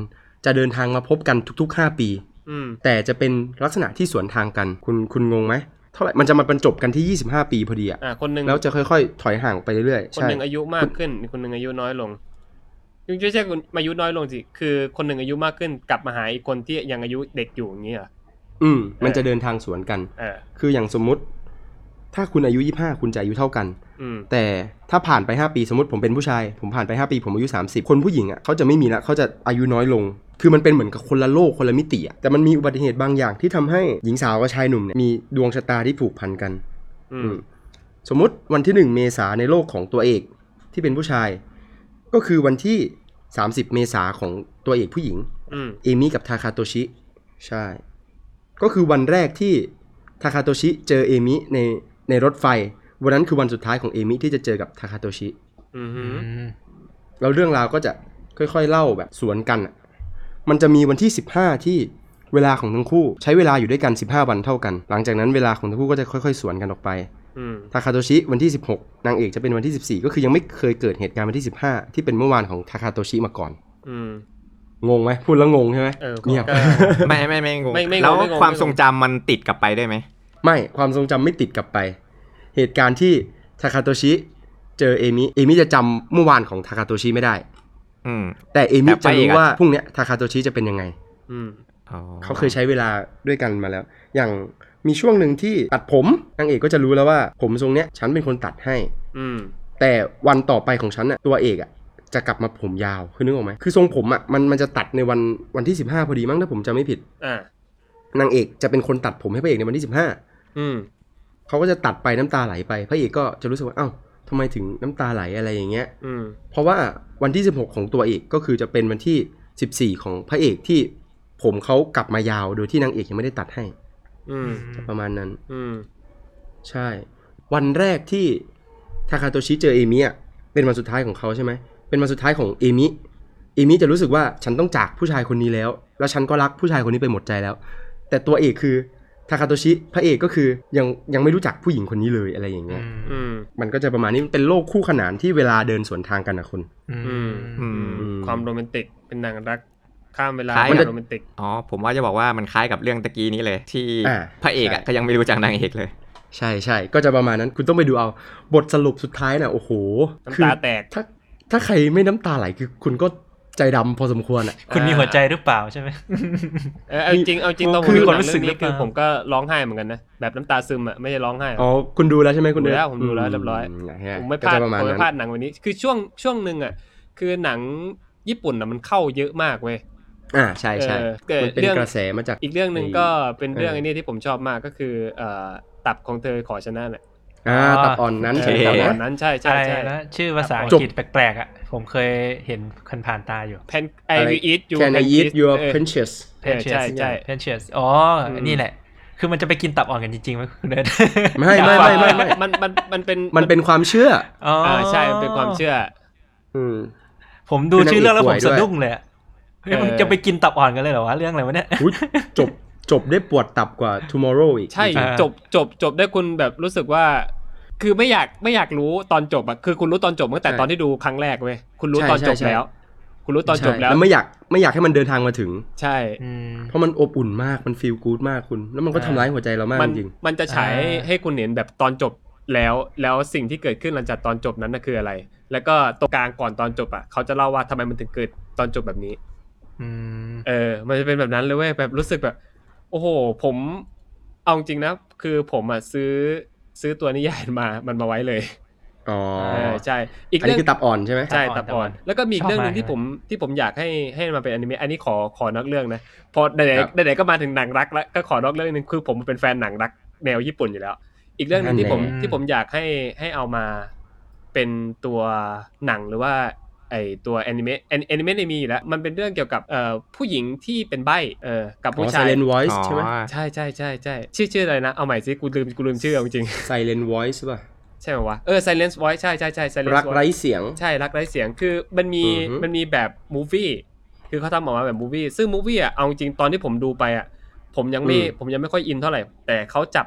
จะเดินทางมาพบกันทุกๆ 5 ปีอืมแต่จะเป็นลักษณะที่สวนทางกัน คุณคุณงงไหม เท่าไหร่มันจะมาบรรจบกันที่ 25 ปีพอดีอะอ่าคนหนึ่งแล้วจะค่อยๆ ถอยห่างไปเรื่อยๆคนใช่หนึ่งอายุมากขึ้นอีกคนหนึ่งอายุน้อยลงยังไม่ใช่คนอายุน้อยลงสิคือคนหนึ่งอายุมากขึ้นกลับมาหาอีกคนที่ยังอายุเด็กอยู่อย่างนี้เหรออืมมันจะเดินทางสวนกันเออคืออย่างสมมุติ ถ้าคุณอายุ25คุณจะอายุเท่ากันอืมแต่ถ้าผ่านไป 5 ปีสมมติผมเป็นผู้ชาย ผมผ่านไป 5 ปีผมอายุ 30 คนผู้หญิงอะเขาจะไม่มีละเขาจะอายุน้อยลง คือมันเป็นเหมือนกับคนละโลกคนละมิติอะแต่มันมีอุบัติเหตุบางอย่างที่ทำให้หญิงสาวกับชายหนุ่มเนี่ยมีดวงชะตาที่ผูกพันกัน อือืมมสมมุติวันที่ 1 เมษาในโลกของตัวเอกที่เป็นผู้ชาย ก็คือวันที่ 30 เมษาของตัวเอกผู้หญิงอืมเอมิกับทาคาโตชิใช่ ก็คือวันแรกที่ทาคาโตชิเจอเอมิใน ในรถไฟ วันนั้นคือวันสุดท้ายของเอมิที่จะเจอกับทาคาโตชิอืมอืมแล้วเรื่องราวก็จะค่อยๆเล่าแบบสวนกันอะมันจะมีวันที่ 15 ที่เวลาของทั้งคู่ใช้เวลาอยู่ด้วยกัน 15 วันเท่ากัน หลังจากนั้นเวลาของทั้งคู่ก็จะค่อยๆ สวนกันออกไปอืมทาคาโตชิวันที่ 16 นางเอกจะเป็นวันที่ 14 ก็คือยังไม่เคยเกิดเหตุการณ์วันที่ 15 ที่เป็นเมื่อวานของทาคาโตชิมาก่อนอืมงงไหมพูดแล้วงงใช่ไหมเออเงียบก็ไม่ไม่ไม่งงไม่ไม่งงแล้วไม่งงความไม่งงทรงจำมันติดกลับไปได้ไหม ไม่ความทรงจำไม่ติดกลับไป เหตุการณ์ที่ทาคาโตชิเจอเอมิเอมิจะจำเมื่อวานของทาคาโตชิไม่ได้ อืม แต่เอมิแต่ไปจะอีรู้กอะว่าพรุ่งเนี้ยทาคาโตชิจะเป็นยังไง อืมอ๋อเขาเคยใช้เวลาด้วยกันมาแล้ว อย่างมีช่วงหนึ่งที่ตัดผมนางเอกก็จะรู้แล้วว่า ผมทรงเนี้ยฉันเป็นคนตัดให้ อืม แต่วันต่อไปของฉันน่ะตัวเอกอะจะกลับมาผมยาวคือนึกออกไหมคือทรงผมอะมันมันจะตัดในวันวันที่15พอดีมั้งถ้าผมจำไม่ผิดอ่านางเอกจะเป็นคนตัดผมให้พระเอกในวันที่15 อืมเขาก็จะตัดไปน้ำตาไหลไปพระเอกก็จะรู้สึกว่าเอ้าทำไมถึงน้ำตาไหลอะไรอย่างเงี้ยอืมเพราะว่าวันที่ 16 ของตัวเอกก็คือจะเป็นวันที่ 14 ของพระเอกที่ผมเขากลับมายาวโดยที่นางเอกยังไม่ได้ตัดให้ อืมประมาณนั้น อืมใช่ วันแรกที่ทาคาโตชิเจอเอมิอะเป็นวันสุดท้ายของเขาใช่ไหมเป็นวันสุดท้ายของเอมิเอมิจะรู้สึกว่าฉันต้องจากผู้ชายคนนี้แล้ว แล้วฉันก็รักผู้ชายคนนี้ไปหมดใจแล้ว แต่ตัวเอกคือ ทาคาโตชิพระเอกก็คือยังยังไม่รู้จักผู้หญิงคนนี้เลยอะไรอย่างเงี้ยอืมมันก็จะประมาณนี้มันเป็นโลกคู่ขนานที่เวลาเดินสวนทางกันนะคุณอืมอืมอืมความโรแมนติกเป็นหนังรักข้ามเวลาคล้ายมันกับโรแมนติกอ๋อผมว่าจะบอกว่ามันคล้ายกับเรื่องตะกี้นี้เลย ที่อ่าพระเอกอะใช่ก็ยังไม่รู้จักนางเอกเลย ใช่ใช่ก็จะประมาณนั้นคุณต้องไปดูเอาบทสรุปสุดท้ายน่ะโอ้โหน้ำคือตาแตกถ้าถ้าใครไม่น้ำตาไหลคือคุณก็ ใจดำพอสมควรอะคุณมีหัวใจหรือเปล่าใช่ไหมเออเอาจริงเอาจริงตอนผมคือดูความหนังรู้สึเรื่กองนี้คือหรือเปล่าผมก็ร้องไห้เหมือนกันนะแบบน้ำตาซึมอะไม่ใช่ร้องไห้อะอ๋อคุณดูแล้วใช่ไหมคุณดูเอิร์ธแล้วผมดูแล้วเรียบร้อยมนะฮะผมไม่พก็ลาดจะประมาณผมนั้ไม่นพลาดหนังวันนี้ คือช่วงช่วงหนึ่งอะคือหนังญี่ปุ่นอะมันเข้าเยอะมากเว้ยอ่าใช่ใช่เออเกิดมันเป็นเรื่องกระแสมาจากอีกเรื่องหนึ่งก็เป็นเรื่องเออไอ้นี่ที่ผมชอบมากก็คือเอ่อตับของเธอขอชนะแหละ อ่าตับอ่อนนั้นเอใช่อไหมตับนะอ่อนนั้นใช่ใช่อะไรใช่นะชื่อภาษาอังจบกฤษแปลกๆอะผมเคยเห็นคันผ่านตาอยู่แพนไอวีอีทยู Can I eat your princess เออใช่ใช่เพนเชียสอ๋ออมนี่แหละ คือมันจะไปกินตับอ่อนกันจริงๆไหมคุณเดินไม่ไม่ไม่ไม่ไม่มันมันมันเป็นมันเป็นความเชื่ออ๋ออ่าใช่มันเป็นความเชื่อ อืมผมดูชื่อเรื่องแล้วผมคือนางเอกป่วยด้วยสะดุ้งเลยอะเฮ้ยเออมันจะไปกินตับอ่อนกันเลยเหรอวะเรื่องอะไรวะเนี่ยอุ๊ยจบจบได้ปวดตับกว่า tomorrow อีก ใช่อ่าจบจบจบได้คุณแบบรู้สึกว่า คือไม่อยากไม่อยากรู้ตอนจบอะคือคุณรู้ตอนจบตั้งแต่ตอนที่ดูครั้งแรกเว้ยคุณรู้ตอนจบแล้ว คุณรู้ตอนจบแล้วใช่แล้วไม่อยากไม่อยากให้มันเดินทางมาถึง ใช่อืมเพราะมันอบอุ่นมากมันฟีลกู๊ดมากคุณ แล้วมันก็ทำร้ายหัวใจเรามากมันจริงมันจะฉายอ่าให้คุณเห็นแบบตอนจบแล้วแล้วสิ่งที่เกิดขึ้นหลังจากตอนจบนั้นน่ะคืออะไร แล้วก็ตรงกลางก่อนตอนจบอะเขาจะเล่าว่าทำไมมันถึงเกิดตอนจบแบบนี้อืมเออ มันจะเป็นแบบนั้นเลยเว้ยแบบรู้สึกแบบ โอ้โห ผมเอาจริงนะ คือผมอะซื้อ ซื้อตัวนิยายมามันมาไว้เลยอ๋อเออใช่อีกอันเรื่นี้องคือตับอ่อนใช่ไหมใช่ตัตับบอ่อ่ออนนแล้วก็มีอีกเรื่องหนึ่งชอบมากที่ผมที่ผมอยากให้ให้มันเป็นอนิเมะอันนี้ขอขอนอกเรื่องนะพอไหนครับๆไหนๆก็มาถึงหนังรักแล้วก็ขอนอกเรื่องหนึงคือผมเป็นแฟนหนังรักแนวญี่ปุ่นอยู่แล้ว อีกเรื่องหนึงที่ผมนั่นแหละที่ผมอยากให้ให้เอามาเป็นตัวหนังหรือว่า ไอตัวแอนิเมะแอนิเมะเนี่ยมีอยู่แล้ว มันเป็นเรื่องเกี่ยวกับเอ่อผู้หญิงที่เป็นใบ้เออกับอ๋อผู้ชาย silent voice ใช่ไหมใช่ใช่ใช่ใช่ชื่อชื่ออะไรนะ เอาใหม่สิกูลืมกูลืมชื่อเอาจริง silent voice ป่ะใช่ไหมวะเออ silence voice ใช่ใช่ใช่ silence รัก voice ไร้เสียงใช่รักไร้เสียงคือมันมีอือฮึมันมีแบบมูฟวี่คือเขาทำออกมาแบบมูฟวี่ซึ่งมูฟวี่อะเอาจริงๆตอนที่ผมดูไปอะผมยังไม่ผมยังไม่ค่อยอินเท่าไหร่ แต่เขาจับ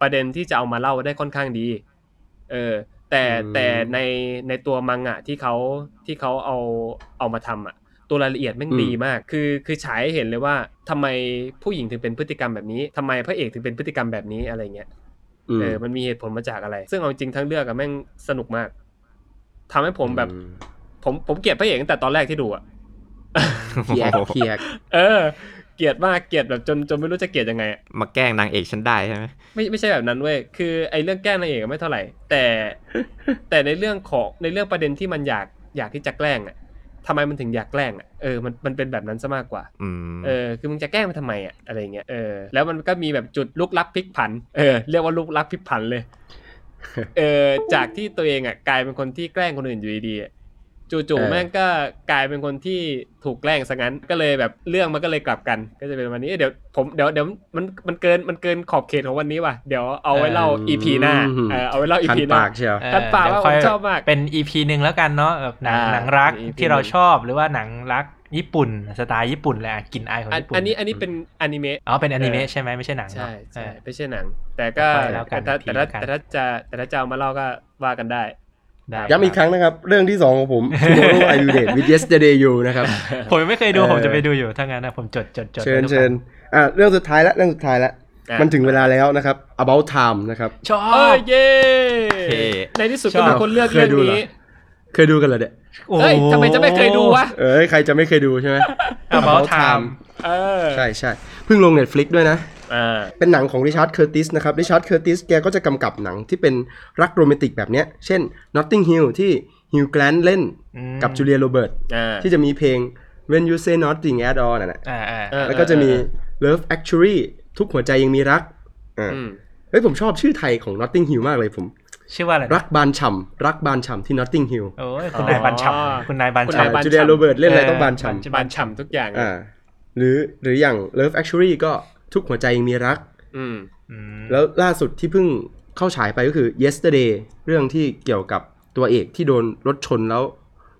ประเด็นที่จะเอามาเล่าได้ค่อนข้างดี เออ แต่แต่ในในตัวมังงะที่เขาที่เขาเอาเอามาทำอะ ตัวรายละเอียดแม่งดีมาก คือคือฉายให้เห็นเลยว่าทำไมผู้หญิงถึงเป็นพฤติกรรมแบบนี้ทำไมพระเอกถึงเป็นพฤติกรรมแบบนี้อะไรเงี้ยอืมเออมันมีเหตุผลมาจากอะไร ซึ่งเอาจริงทั้งเรื่องอะแม่งสนุกมากทำให้ผมแบบอืมผมผมเกลียดพระเอกตั้งแต่ตอนแรกที่ดูอะเคียกเคียกเออ เกลียดมากเกลียดแบบจนจนไม่รู้จะเกลียดยังไงอะมาแกล้งนางเอกฉันได้ใช่ไหมไม่ไม่ใช่แบบนั้นเว้ยคือไอ้เรื่องแกล้งนางเอกอะไม่เท่าไหร่ แต่แต่ในเรื่องของในเรื่องประเด็นที่มันอยากอยากที่จะแกล้งอะทำไมมันถึงอยากแกล้งอะเออมันมันเป็นแบบนั้นซะมากกว่า อืมเออคือมึงจะแกล้งมันทำไมอะอะไรเงี้ยเออแล้วมันก็มีแบบจุดลุกลักพลิกผันเออเรียกว่าลุกลักพลิกผันเลย เออจากที่ตัวเองอะกลายเป็นคนที่แกล้งคนอื่นอยู่ดีๆอะ จู่เออๆแม่งก็กลายเป็นคนที่ถูกแกล้งซะงั้นก็เลยแบบเรื่องมันก็เลยกลับกัน ก็จะเป็นวันนี้เอ้ยเดี๋ยวผมเดี๋ยวเดี๋ยวมันมันเกินมันเกินขอบเขตของวันนี้ว่ะเดี๋ยวเอาไว้เล่า EP หน้าเออเอาไว้เล่าคัน EP หน้าปากเชียวเออคัดปากเดี๋ยวว่าค่ยผมชอบมากเป็น EP หนึ่งแล้วกันเนาะแบบหนังอ่าหนังรักเป็น EP ที่เราหนึ่งชอบหรือว่าหนังรักญี่ปุ่นสไตล์ญี่ปุ่นแหละกลิ่นอายของอันญี่ปุ่นอันนี้อันนี้เป็นอนิเมะอ๋อเป็นอนิเมะเออใช่ไหมไม่ใช่หนังใช่เนอะใช่เออไม่ไม่ใช่หนัง แต่ก็ค่อยแล้วกันแต่ถ้าอีกทีแต่ถ้าแล้วกันแต่ถ้าจะแต่ถ้าจะเอามาเล่าก็ว่ากันได้ได้ ย้ำอีกครั้งนะครับ เรื่องที่สองของผม Tomorrow I Will Date with Yesterday You นะครับ ผมยังไม่เคยดูเออผมจะไปดูอยู่ถ้างั้นนะผมจดจดจดเชิญไว้ทุกเชิญคอะเรื่องสุดท้ายแล้วเรื่องสุดท้ายแล้วอะมันถึงเวลาแล้วนะครับ About Time นะครับชอเอ้บยเย้เท่ในที่สุดชอบก็มีคนเลือกเคเรื่ยองดูเหรอนี้ เคยดูกันเหรอเนี่ยโอ้เอ้ยทำไมจะไม่เคยดูวะเอ้ยใครจะไม่เคยดูใช่ไหม About Time เออใช่ใช่เพิ่งลง Netflix ด้วยนะอ่า เป็นหนังของริชาร์ดเคอร์ติสนะครับริชาร์ดเคอร์ติสแกก็จะกำกับหนังที่เป็นรักโรแมนติกแบบเนี้ย เช่น Notting Hill ที่ฮิวแกลนเล่นอืมกับจูเลียโรเบิร์ตอ่าที่จะมีเพลง When You Say Nothing at All นั่นแหละอ่าอ่าเออแล้วก็จะมี Love Actually ทุกหัวใจยังมีรักอ่าอืมเฮ้ยผมชอบชื่อไทยของ Notting Hill มากเลยผมชื่อว่าอะไรนะรักบานฉ่ำรักบานฉ่ำที่ Notting Hill โอ้ยคุณนายบันฉ่ำคุณนายบันคุณฉ่ำนายบัญจูเลียโรเบิร์ตเล่นอะไรต้องบานฉ่เออบานฉ่ำทุกอย่างำอ่าหรือหรืออย่าง Love Actually ก็ ทุกหัวใจยังมีรักอืมอืมแล้วล่าสุดที่เพิ่งเข้าฉายไปก็คือ yesterday เรื่องที่เกี่ยวกับตัวเอกที่โดนรถชนแล้ว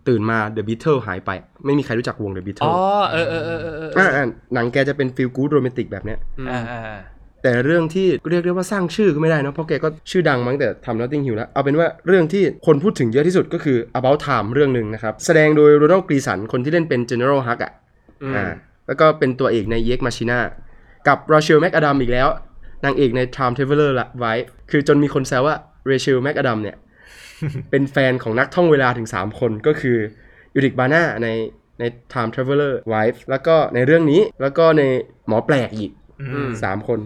ตื่นมา The Beatles หายไป ไม่มีใครรู้จักวง The อ๋อ Beatles เออเออเออเออเอออ่าอ่าหนังแกจะเป็น feel good romantic แบบเนี้ยอืมอ่าอ่าอ่าแต่เรื่องที่เรียกได้ว่าสร้างชื่อก็ไม่ได้เนอะเพราะแกก็ชื่อดังมั้งแต่ทำ Notting Hill แล้ว เอาเป็นว่าเรื่องที่คนพูดถึงเยอะที่สุดก็คือ About Time เรื่องหนึ่งนะครับ แสดงโดยโรนัลด์กรีสันคนที่เล่นเป็น General Hux อะอืมอ่าแล้วก็เป็นตัวเอกใน e x Machina กับ Rachel McAdam อีกแล้ว นางเอกใน Time Traveler ละไว้ คือจนมีคนแซวว่า Rachel McAdam เนี่ย เป็นแฟนของนักท่องเวลาถึง 3 คนก็คือยูริกบาน่าในใน Time Traveler Wife แล้วก็ในเรื่องนี้แล้วก็ในหมอแปลกอีกอืมสามคน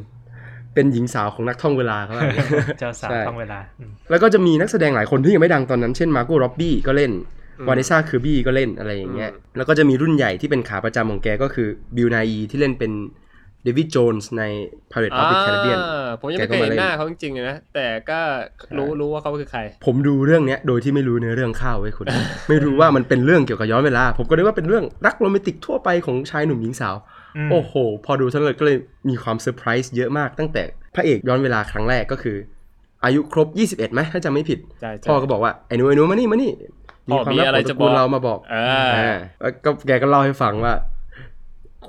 เป็นหญิงสาวของนักท่องเวลาเขาว่าอย่างนั้นเจ้าสาวใช่ต้องเวลาอืมแล้วก็จะมีนักแสดงหลายคนที่ยังไม่ดังตอนนั้น เช่นมาร์โกร็อบบี้ก็เล่นอืมวานิซ่าคือบี้ก็เล่นอะไรอย่างเงี้ยอืมแล้วก็จะมีรุ่นใหญ่ที่เป็นขาประจำของแกก็คือบิลนาอีที่เล่นเป็น เดวิดโจนส์ใน Pirate of the Caribbean อ่าผมยังไม่แกเคก็ยมาเห็นเล่นหน้าเขาจริงๆเลยนะ แต่ก็รู้รู้ว่าเขาคือใคร ผมดูเรื่องเนี้ยโดยที่ไม่รู้เนื้อเรื่องข้าวไว้ยคุณ ไม่รู้ว่ามันเป็นเรื่องเกี่ยวกับย้อนเวลา ผมก็นึกว่าเป็นเรื่องรักโรแมนติกทั่วไปของชายหนุ่มหญิงสาวมโอ้โห พอดูทั้งเลยก็เลยมีความเซอร์ไพรส์เยอะมากตั้งแต่พระเอกย้อนเวลาครั้งแรกก็คือ อายุครบ 21ไหมถ้าจำไม่ผิดใช่ใช่พ่อก็บอกว่าไอ้หนูไอ้หนูมานี่มานี่พ่อมีอะไรขงตจะระกูลบอกเรามาบอกเอออ่าแล้วก็แกก็เล่าให้ฟังว่า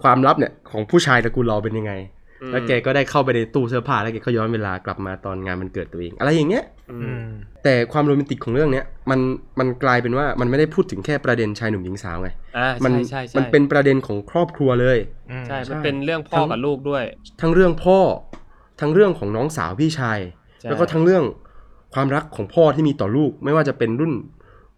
ความลับเนี่ยของผู้ชายตระกูลเราเป็นยังไงอืมแล้วแกก็ได้เข้าไปในตู้เสื้อผ้าแล้วแกก็ย้อนเวลากลับมาตอนงานมันเกิดตัวเอง อะไรอย่างเงี้ยอือืมมแต่ความโรแมนติกของเรื่องเนี้ยมันมันกลายเป็นว่ามันไม่ได้พูดถึงแค่ประเด็นชายหนุ่มหญิงสาวไงอ่ามัใช่ใช่ใช่มันเป็นประเด็นของครอบครัวเลยอืมใช่ใช่มันเป็นเรื่องพ่อทั้งกับลูกด้วย ทั้งเรื่องพ่อ ทั้งเรื่องของน้องสาวพี่ชายใช่แล้วก็ทั้งเรื่องความรักของพ่อที่มีต่อลูก ไม่ว่าจะเป็นรุ่น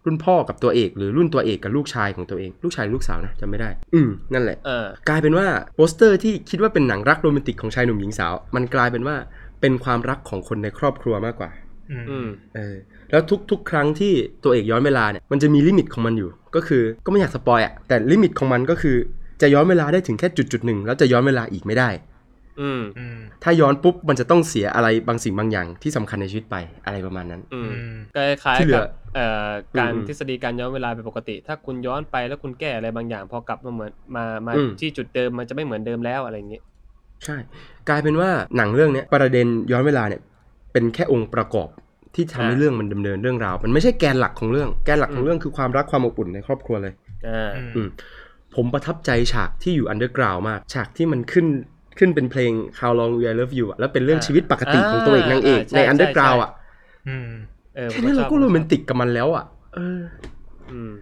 รุ่นพ่อกับตัวเอก หรือรุ่นตัวเอกกับลูกชายของตัวเอง ลูกชายลูกสาวนะจำไม่ได้ อืมนั่นแหละเออกลายเป็นว่าโปสเตอร์ที่คิดว่าเป็นหนังรักโรแมนติกของชายหนุ่มหญิงสาว มันกลายเป็นว่าเป็นความรักของคนในครอบครัวมากกว่าอืมอืมเออแล้วทุกทุกครั้งที่ตัวเอกย้อนเวลาเนี่ยมันจะมี limit ของมันอยู่ ก็คือก็ไม่อยากสปอยอะแต่ limit ของมันก็คือจะย้อนเวลาได้ถึงแค่จุดจุดๆหนึ่งแล้วจะย้อนเวลาอีกไม่ได้ อืมอืมถ้าย้อนปุ๊บมันจะต้องเสียอะไรบางสิ่งบางอย่างที่สำคัญในชีวิตไปอะไรประมาณนั้น อืมอืมก็คล้ายที่เหลืกัอบเอ่อการอืมทฤษฎีการย้อนเวลาเป็นปกติ ถ้าคุณย้อนไปแล้วคุณแก้อะไรบางอย่าง พอกลับมาเหมือนมามาอืมที่จุดเดิมมันจะไม่เหมือนเดิมแล้วอะไรอย่างเงี้ยใช่ กลายเป็นว่าหนังเรื่องเนี้ยประเด็นย้อนเวลาเนี่ย เป็นแค่องค์ประกอบที่ทำให้อ่าเรื่องมันดำเนินเรื่องราว มันไม่ใช่แกนหลักของเรื่องแกนหลักขออืงมเรื่องคือความรักความอบอุ่นในครอบครัวเลยอ่าอืมอืมผมประทับใจฉากที่อยู่ underground มาก ฉากที่มันขึ้น ขึ้นเป็นเพลง How Long Will I Love You อะแล้วเป็นเรื่องอ่าชีวิตปกติของตัวเอกนางเอกอ่าใช่ใน underground ใช่อะอืมเออแค่นี้เราก็โรแมนติกกับมันแล้วอะเอออืม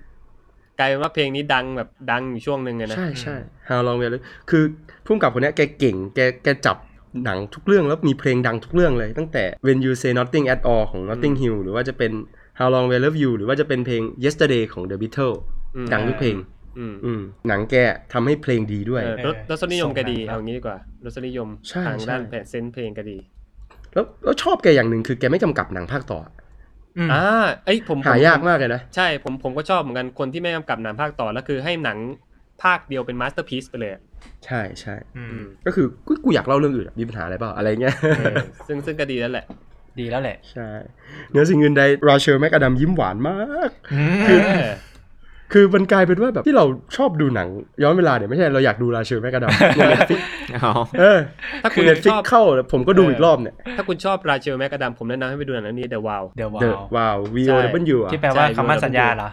กลายเป็นว่าเพลงนี้ดังแบบดังอยู่ช่วงหนึ่งเลยนะ ใช่ใช่ How Long Will I Love You คือผู้กำกับคนเนี้ยแกเก่งแกแกจับหนังทุกเรื่องแล้วมีเพลงดังทุกเรื่องเลย ตั้งแต่ When You Say Nothing at All ของ Notting Hill หรือว่าจะเป็น How Long Will I Love You หรือว่าจะเป็นเพลง Yesterday ของ The Beatles อืมดังทุกเพลง อืมอืมหนังแกทำให้เพลงดีด้วยเออรสรสนิยมก็ดีส่งหนังเอางี้ดีกว่ารสนิยมใช่ทางด้านใช่แผ่น sense เพลงก็ดี แล้วแล้วชอบแกอย่างหนึ่งคือแกไม่กำกับหนังภาคต่ออืมอ่าเอ้ยผมผมหายากมากเลยนะ ใช่ผมผมก็ชอบเหมือนกันคนที่ไม่กำกับหนังภาคต่อแล้วคือให้หนังภาคเดียวเป็น masterpiece ไปเลยอะใช่ใช่อืมอืมก็คือกูกูอยากเล่าเรื่องอื่นอะมีปัญหาอะไรเปล่าอะไรเงี้ยเออซึ่งซึ่งก็ดีแล้วแหละดีแล้วแหละ ใช่เหนือสิ่งอื่นใดราเชลแมกอดัมยิ้มหวานมากอืมเออ คือมันกลายเป็นว่าแบบที่เราชอบดูหนัง ย้อนเวลาเนี่ยไม่ใช่เราอยากดูราเชลแมกอดัมในเน็ตฟิกอ๋อเออถ้าคุคือณเน็ตชฟิกอบเข้าแล้วผมก็ดูอีกรอบเนี่ยถ้าคุณชอบราเชลแมกกาดัมผมแนะนำให้ไปดูหนังเรื่องนี้ The Wow เดี๋ยวว้าเดอะวว้าว V ใช่ O W อะที่แปลว่าใช่คำมั่นสัญญาเหรอ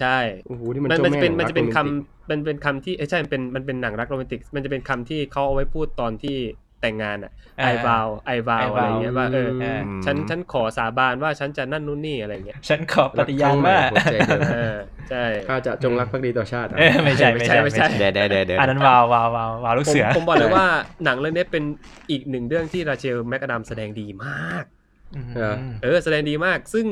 ใช่โอ้โหที่มันมันเจ้ามันจะแม่เป็นของมันจะเป็นรักคำโรแมนติกมันเป็นคำที่เอ้ยใช่มันเป็นมันเป็นหนังรักโรแมนติก มันจะเป็นคำที่เขาเอาไว้พูดตอนที่ แต่งงานอะเออไอวาวไอวาว I อะไรเงี้ยว่าเออเออฉันฉันขอสาบานว่าฉันจะนั่นนู่นนี่อะไรเงี้ยฉันขอปฏิญาณว่ารักครั้งใหม่หัวใจเดิมเออใช่ข้าจะจงรักภักดีต่อชาตินะเออไม่ใช่ไม่ใช่ไม่ไม่ใช่ใช่เดี๋ยวเดี๋ยวเดี๋ยวเดี๋ยวอันนั้นวาววาววาววาวลูกผมเสือผมบอกเลยว่าหนังเรื่องนี้เป็นอีกหนึ่งเรื่องที่ราเชลแมกกาดัมแสดงดีมากมเออเออแสดงดีมาก ซึ่ง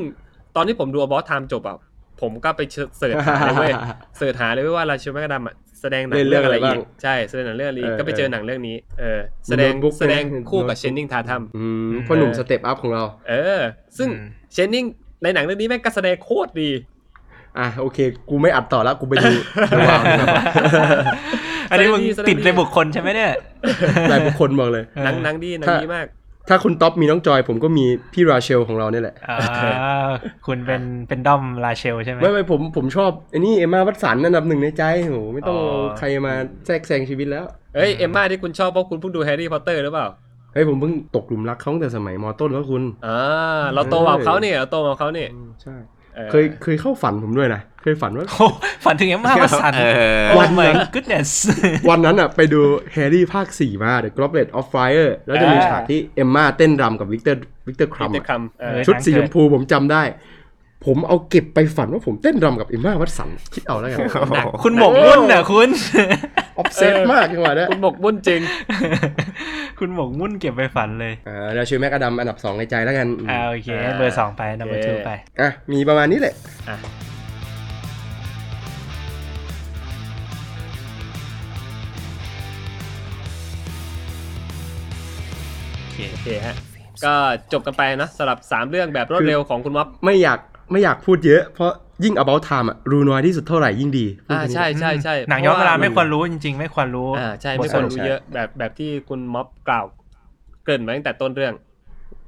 ตอนที่ผมดู About Time จบอะผมก็ไป search หาเลยเว้ย search หาเลยเว้ยว่าราเชลแมกกาดัมอะ แสดงหนังเล่นเรื่เรื่อองงอะไรอะไรอีกบ้างใช่แสดงหนังเรื่องอะไรอีกเออก็ไปเจอหนังเรื่องนี้เออแสดง Notebook แสดงไหมคู่กับ Notebook แชนนิงเททัมอืมพ่อหนุ่ม Step Up ของเรา เออ ซึ่งเชนนิงในหนังเรื่องนี้แม่งก็แสดงโคตรดีอะโอเค กูไม่อัดต่อแล้วกูไปดู The Vow ดีกว่าอันนี้มึงแสดงดีติดในบุคคลใช่ไหมเนี่ยรายบุคคลบอกเลยหนังหนังดีหนังถ้าดีมาก ถ้าคุณท็อปมีน้องจอย ผมก็มีพี่ราเชลของเราเนี่ยแหละอ่าคุณเป็นเป็นด้อมราเชลใช่ไหมไม่ไม่ผมผมชอบไอ้นี่เอมมาวัตสันอันดับหนึ่งในใจโหไม่ต้องอ๋อเอาใครมาแทรกแซงชีวิตแล้วเอ้ยเอมมาที่คุณชอบเพราะคุณเพิ่งดูแฮร์รี่พอตเตอร์หรือเปล่าเฮ้ยผมเพิ่งตกหลุมรักเขาตั้งแต่สมัยมต้นแล้วคุณอ่าเราโตกับเขาเนี่ยเราโตกับเขาเนี่ยใช่ออ เคยเคยเข้าฝันผมด้วยนะ เคยฝันว่าโอ้ฝันถึงเอมมาวัตสันเออวันนั้นโอ้ my goodness วันนั้นอะไปดูแฮร์รี่ภาค4มา The Goblet of Fire แล้วจะมีอ่าฉากที่เอมมาเต้นรำกับวิกเตอร์วิกเตอร์ครัมมีแต่คำเออเออชุดสีชมพูผมจำได้ ผมเอาเก็บไปฝันว่าผมเต้นรำกับเอมมาวัตสัน คิดเอาแล้วกันหนักคุณหมกมุ่นน่ะคุณ obsessed มากจังหวะเนี้ยคุณหมกมุ่นจริง คุณหมกมุ่นเก็บไปฝันเลยอ่าเราชื่อแม็กอดัมอันดับ 2 ในใจแล้วกันอืมอ่าโอเคอ่าเบอร์สองไปนัมเบอร์โอเค two ไปอะมีประมาณนี้แหละอะโอเคโอเคฮะก็จบกันไปนะสำหรับ 3 เรื่องแบบรวดเร็วของคุณม็อบไม่อยาก ไม่อยากพูดเยอะเพราะยิ่ง about time อะรู้น้อยที่สุดเท่าไหร่ยิ่งดีอ่าใช่ใช่ใช่หนังย้อนเวลาพระไม่ควรรู้จริง ๆ ไม่ควรรู้อ่าใช่บทไม่ควรสรู้ปเยอะแบบแบบที่คุณม็อบกล่าวเกริ่นมาตั้งแต่ต้นเรื่อง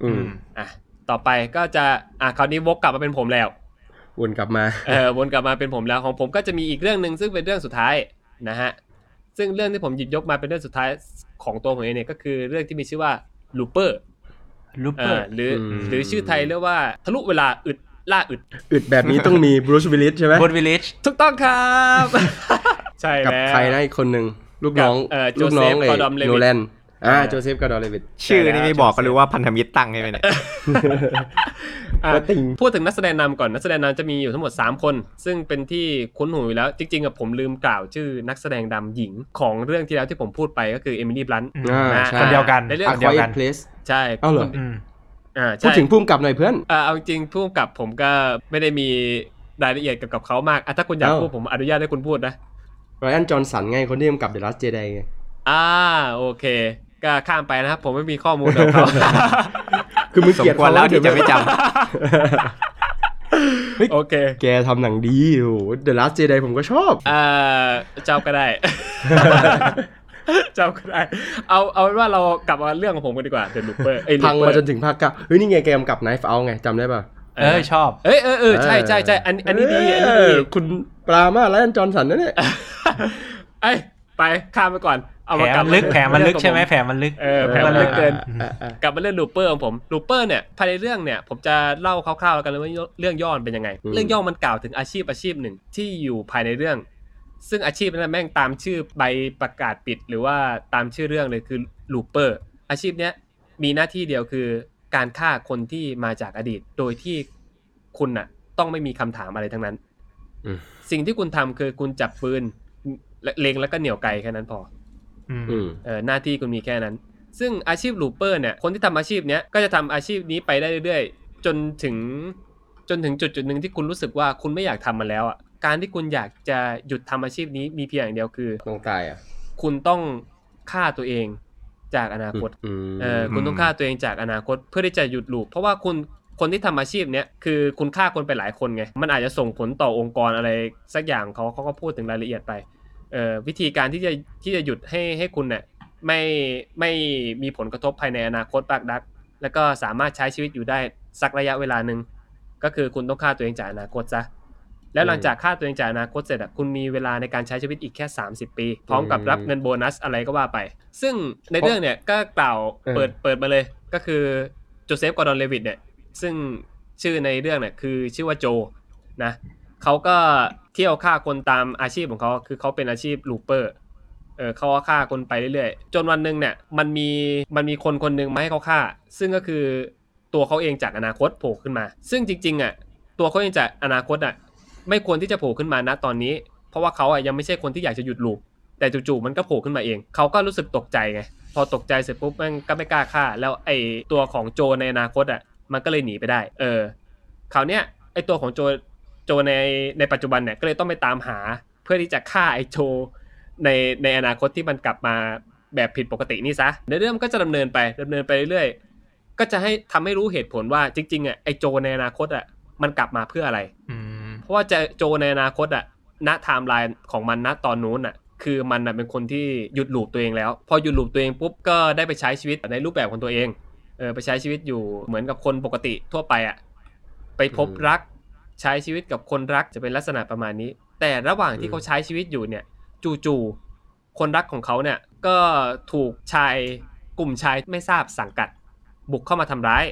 อือืมมอะต่อไปก็จะอะคราวนี้วกกลับมาเป็นผมแล้ววนกลับมาเออวนกลับมาเป็นผมแล้วของผมก็จะมีอีกเรื่องหนึ่งซึ่งเป็นเรื่องสุดท้ายนะฮะซึ่งเรื่องที่ผมหยิบยกมาเป็นเรื่องสุดท้ายของตัวผมเองเนี่ยก็คือเรื่องที่มีชื่อว่า Looper Looper หรืออมหรือชื่อไทยเรียกว่าทะลุเวลาอึด ล่าอึดอึดแบบนี้ต้องมีบรูซวิลลิสใช่ไหมบรูซวิลลิสถูกต้องครับ ใช่กับแล้วใครนะอีกคนหนึ่งลูกน้องกับเอ่อลูกน้องโจเซฟเอกอร์ดอนเลวิตโนแลนอ่าเออโจเซฟกอร์ดอนเลวิตชื่อนี่ไม่บอกก็รู้ว่าพันธมิตรตั้งใช่ไหมเนี่ยอะก็ติงพูดถึงนักแสดงนำก่อนนักแสดงนำจะมีอยู่ทั้งหมด 3 คน ซึ่งเป็นที่คุ้นหูอยู่แล้ว จริงๆกับผมลืมกล่าวชื่อนักแสดงดำหญิงของเรื่องที่แล้วที่ผมพูดไปก็คือเอมิลี่บลันต์อ่าอ่าใช่คนเดียวกันในเรื่องคนเดียวกันเพลสใช่เอ้าเหรอคุณอืมอ่า พูดใช่ถึงพุ่มกับหน่อยเพื่อนเอ่อเอาจริงผู้กำกับผมก็ไม่ได้มีรายละเอียดเกี่ยวกับเขามากอะถ้าคุณอยากเอ้าพูดผมอนุญาตให้คุณพูดนะไรอันจอห์นสันไงคนที่กำกับเดอะลัสเจไดไงอ่าโอเค ก็ข้ามไปนะครับ ผมไม่มีข้อมูลของเขาคือมึงสมเกลียดควรแล้วที่จะไม่จโอเค แกทำหนังดีโอ้โหเดอะลัสเจไดผมก็ชอบเอ่อเจ้าก็ได้เจ้าก็ได้ เอาเอาเป็นว่าเรากลับมาเรื่องของผมกันดีกว่าเดอะลูเปอร์ไอ้ยพัง Looper มาจนถึงภาคเก้าเฮ้ยนี่ไงแกกำกับไนฟ์เอาไงจำได้ป่ะเออชอบเอ้ยเออเออใช่ใช่ใช่อันอันนี้ดีอันนี้เอดีอคุณปรามาไรอันจอห์นสันนั่นเนี่ยไอ้ยไปข้ามไปก่อนเอาแผลมากลับมันลึกาแผลมันลึกเรื่องของใช่ไหมผแผลมันลึกเออแผลมันลึกเกินอะอะกลับมาเรื่องลูเปอร์ของผมลูเปอร์เนี่ยภายในเรื่องเนี่ยผมจะเล่าคร่าวๆแล้วกันเลยว่าเรื่องย่อมันเป็นยังไง เรื่องย่อมันกล่าวถึงอาชีพอาชีพหนึ่งที่อยู่ภายในเรื่อง ซึ่งอาชีพนั้นแม่งตามชื่อใบประกาศปิดหรือว่าตามชื่อเรื่องเลยคือลูเปอร์อาชีพเนี้ยมีหน้าที่เดียวคือการฆ่าคนที่มาจากอดีต โดยที่คุณน่ะ ต้องไม่มีคำถามอะไรทั้งนั้นอืมสิ่งที่คุณทำคือคุณจับปืนเล็งแล้วก็เหนี่ยวไกแค่นั้นพออืมอืมเออหน้าที่คุณมีแค่นั้น ซึ่งอาชีพลูเปอร์เนี่ยคนที่ทำอาชีพเนี้ยก็จะทำอาชีพนี้ไปได้เรื่อยๆจนถึงจนถึงจุดจุดหนึ่งที่คุณรู้สึกว่าคุณไม่อยากทำมันแล้วอะ การที่คุณอยากจะหยุดทำอาชีพนี้มีเพียงอย่างเดียวคือต้องตายอะคุณต้องฆ่าตัวเองจากอนาคตอืมเออคุณต้องฆ่าตัวเองจากอนาคตเพื่อที่จะหยุดลูปเพราะว่าคุณคนที่ทำอาชีพเนี้ยคือคุณฆ่าคนไปหลายคนไง มันอาจจะส่งผลต่อองค์กรอะไรสักอย่างเขาเขาก็พูดถึงรายละเอียดไปเอ่อวิธีการที่จะที่จะหยุดให้ให้คุณเนี่ยไม่ไม่มีผลกระทบภายในอนาคตปากดัก แล้วก็สามารถใช้ชีวิตอยู่ได้สักระยะเวลาหนึ่งก็คือคุณต้องฆ่าตัวเองจากอนาคตซะ แล้วหลังจากฆ่าตัวเองจากอนาคตเสร็จอะคุณมีเวลาในการใช้ชีวิตอีกแค่ 30 ปี พร้อมกับรับเงินโบนัสอะไรก็ว่าไป ซึ่งในเรื่องเนี่ยก็กล่าวเปิดเปิดมาเลยก็คือโจเซฟกอร์ดอนเลวิตเนี่ยซึ่งชื่อในเรื่องเนี่ยคือชื่อว่าโจนะเขาก็เที่ยวฆ่าคนตามอาชีพของเขาคือเขาเป็นอาชีพลูเปอร์เออเขาก็ฆ่าคนไปเรื่อยๆ จนวันหนึ่งเนี่ยมันมีมันมีคนคนหนึ่งมาให้เขาฆ่า ซึ่งก็คือตัวเขาเองจากอนาคตโผล่ขึ้นมา ซึ่งจริงๆอะตัวเขาเองจากอนาคตอะ ไม่ควรที่จะโผล่ขึ้นมาณตอนนี้ เพราะว่าเขาอะยังไม่ใช่คนที่อยากจะหยุดลูปแต่จู่ๆมันก็โผล่ขึ้นมาเอง เขาก็รู้สึกตกใจไง พอตกใจเสร็จปุ๊บมันก็ไม่กล้าฆ่า แล้วไอ้ตัวของโจในอนาคตอะ มันก็เลยหนีไปได้ เออ คราวเนี้ยไอตัวของโจโจในในปัจจุบันเนี่ยก็เลยต้องไปตามหา เพื่อที่จะฆ่าไอโจในในอนาคตที่มันกลับมาแบบผิดปกตินี่ซะในเรื่องมันก็จะดำเนินไปดำเนินไปเรื่อยๆ ก็จะให้ทำให้รู้เหตุผลว่าจริงๆอะไอโจในอนาคตอะมันกลับมาเพื่ออะไรอื เพราะว่าจะโจในอนาคตอะณไทม์ไลน์ของมันณตอนนู้นอะคือมันน่ะเป็นคนที่หยุด loop ตัวเองแล้ว พอหยุด loop ตัวเองปุ๊บก็ได้ไปใช้ชีวิตในรูปแบบของตัวเองเออไปใช้ชีวิตอยู่เหมือนกับคนปกติทั่วไปอะไปพบรักใช้ชีวิตกับคนรักจะเป็นลักษณะประมาณนี้ แต่ระหว่างที่เขาใช้ชีวิตอยู่เนี่ย จู่ๆคนรักของเขาเนี่ยก็ถูกชายกลุ่มชายไม่ทราบสังกัด บุกเข้ามาทำร้าย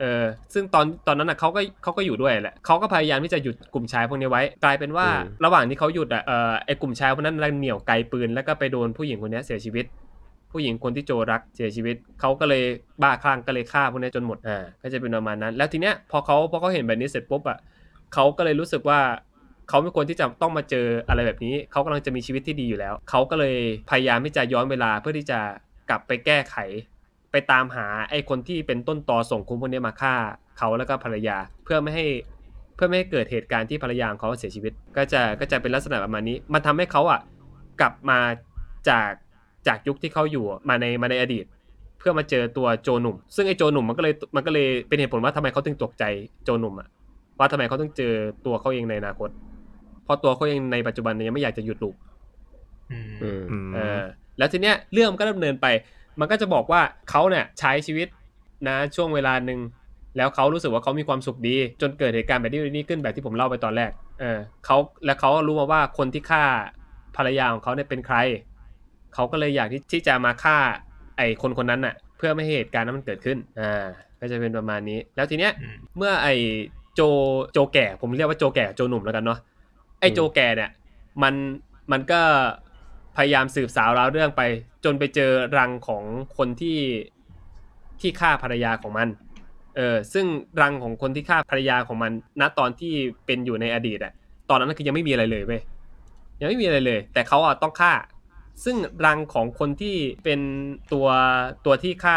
เออซึ่งตอนตอนนั้นอะเขาก็เขาก็อยู่ด้วยแหละเขาก็พยายามที่จะหยุดกลุ่มชายพวกนี้ไว้ กลายเป็นว่าอืมระหว่างที่เขาหยุดอะเออไอกลุ่มชายพวกนั้นเหนี่ยวไกลปืนแล้วก็ไปโดนผู้หญิงคนนี้เสียชีวิต ผู้หญิงคนที่โจรักเสียชีวิตเขาก็เลยบ้าคลั่งก็เลยฆ่าพวกนี้จนหมดอ่าก็จะเป็นประมาณนั้น แล้วทีเนี้ยพอเขาพอเขาเห็นแบบนี้เสร็จปุ๊บอะเขาก็เลยรู้สึกว่าเขาไม่ควรที่จะต้องมาเจออะไรแบบนี้ เขากำลังจะมีชีวิตที่ดีอยู่แล้ว เขาก็เลยพยายามที่จะย้อนเวลาเพื่อที่จะกลับไปแก้ไข ไปตามหาไอ้คนที่เป็นต้นตอส่งคนพวกนี้มาฆ่าเขาแล้วก็ภรรยาเพื่อไม่ให้เพื่อไม่ให้เกิดเหตุการณ์ที่ภรรยาของเขาเสียชีวิต ก็จะก็จะเป็นลักษณะประมาณนี้ มันทำให้เขาอะกลับมาจากจากยุคที่เขาอยู่อะมาในมาในอดีต เพื่อมาเจอตัวโจหนุ่ม ซึ่งไอ้โจหนุ่มมันก็เลยมันก็เลยเป็นเหตุผลว่าทำไมเขาถึงตกใจโจหนุ่มอะว่าทำไมเขาต้องเจอตัวเขาเองในอนาคต เพราะตัวเขาเองในปัจจุบันเนี่ยยังไม่อยากจะหยุดลูกอืมอืมอืมเออแล้วทีเนี้ยเรื่องมันก็ดำเนินไป มันก็จะบอกว่าเขาเนี่ยใช้ชีวิตนะช่วงเวลาหนึ่งแล้วเขารู้สึกว่าเขามีความสุขดี จนเกิดเหตุการณ์แบบนี้นี้ขึ้นแบบที่ผมเล่าไปตอนแรก เออเขาและเขาก็รู้มาว่าคนที่ฆ่าภรรยาของเขาเนี่ยเป็นใคร เขาก็เลยอยากที่ที่จะมาฆ่าไอ้คนคนนั้นน่ะ เพื่อไม่ให้เหตุการณ์นั้นมันเกิดขึ้น อ่า ก็จะเป็นประมาณนี้ แล้วทีเนี้ยอืมเมื่อไอ้โจโจแก่ ผมเรียกว่าโจแก่โจหนุ่มแล้วกันเนาะไอ้โจแก่เนี่ย มันมันก็ พยายามสืบสาวราวเรื่องไป จนไปเจอรังของคนที่ที่ฆ่าภรรยาของมัน เออ ซึ่งรังของคนที่ฆ่าภรรยาของมัน ณตอนที่เป็นอยู่ในอดีตอะตอนนั้นคือยังไม่มีอะไรเลยเว้ยยังไม่มีอะไรเลย แต่เขาอะต้องฆ่า ซึ่งรังของคนที่เป็นตัวตัวที่ฆ่า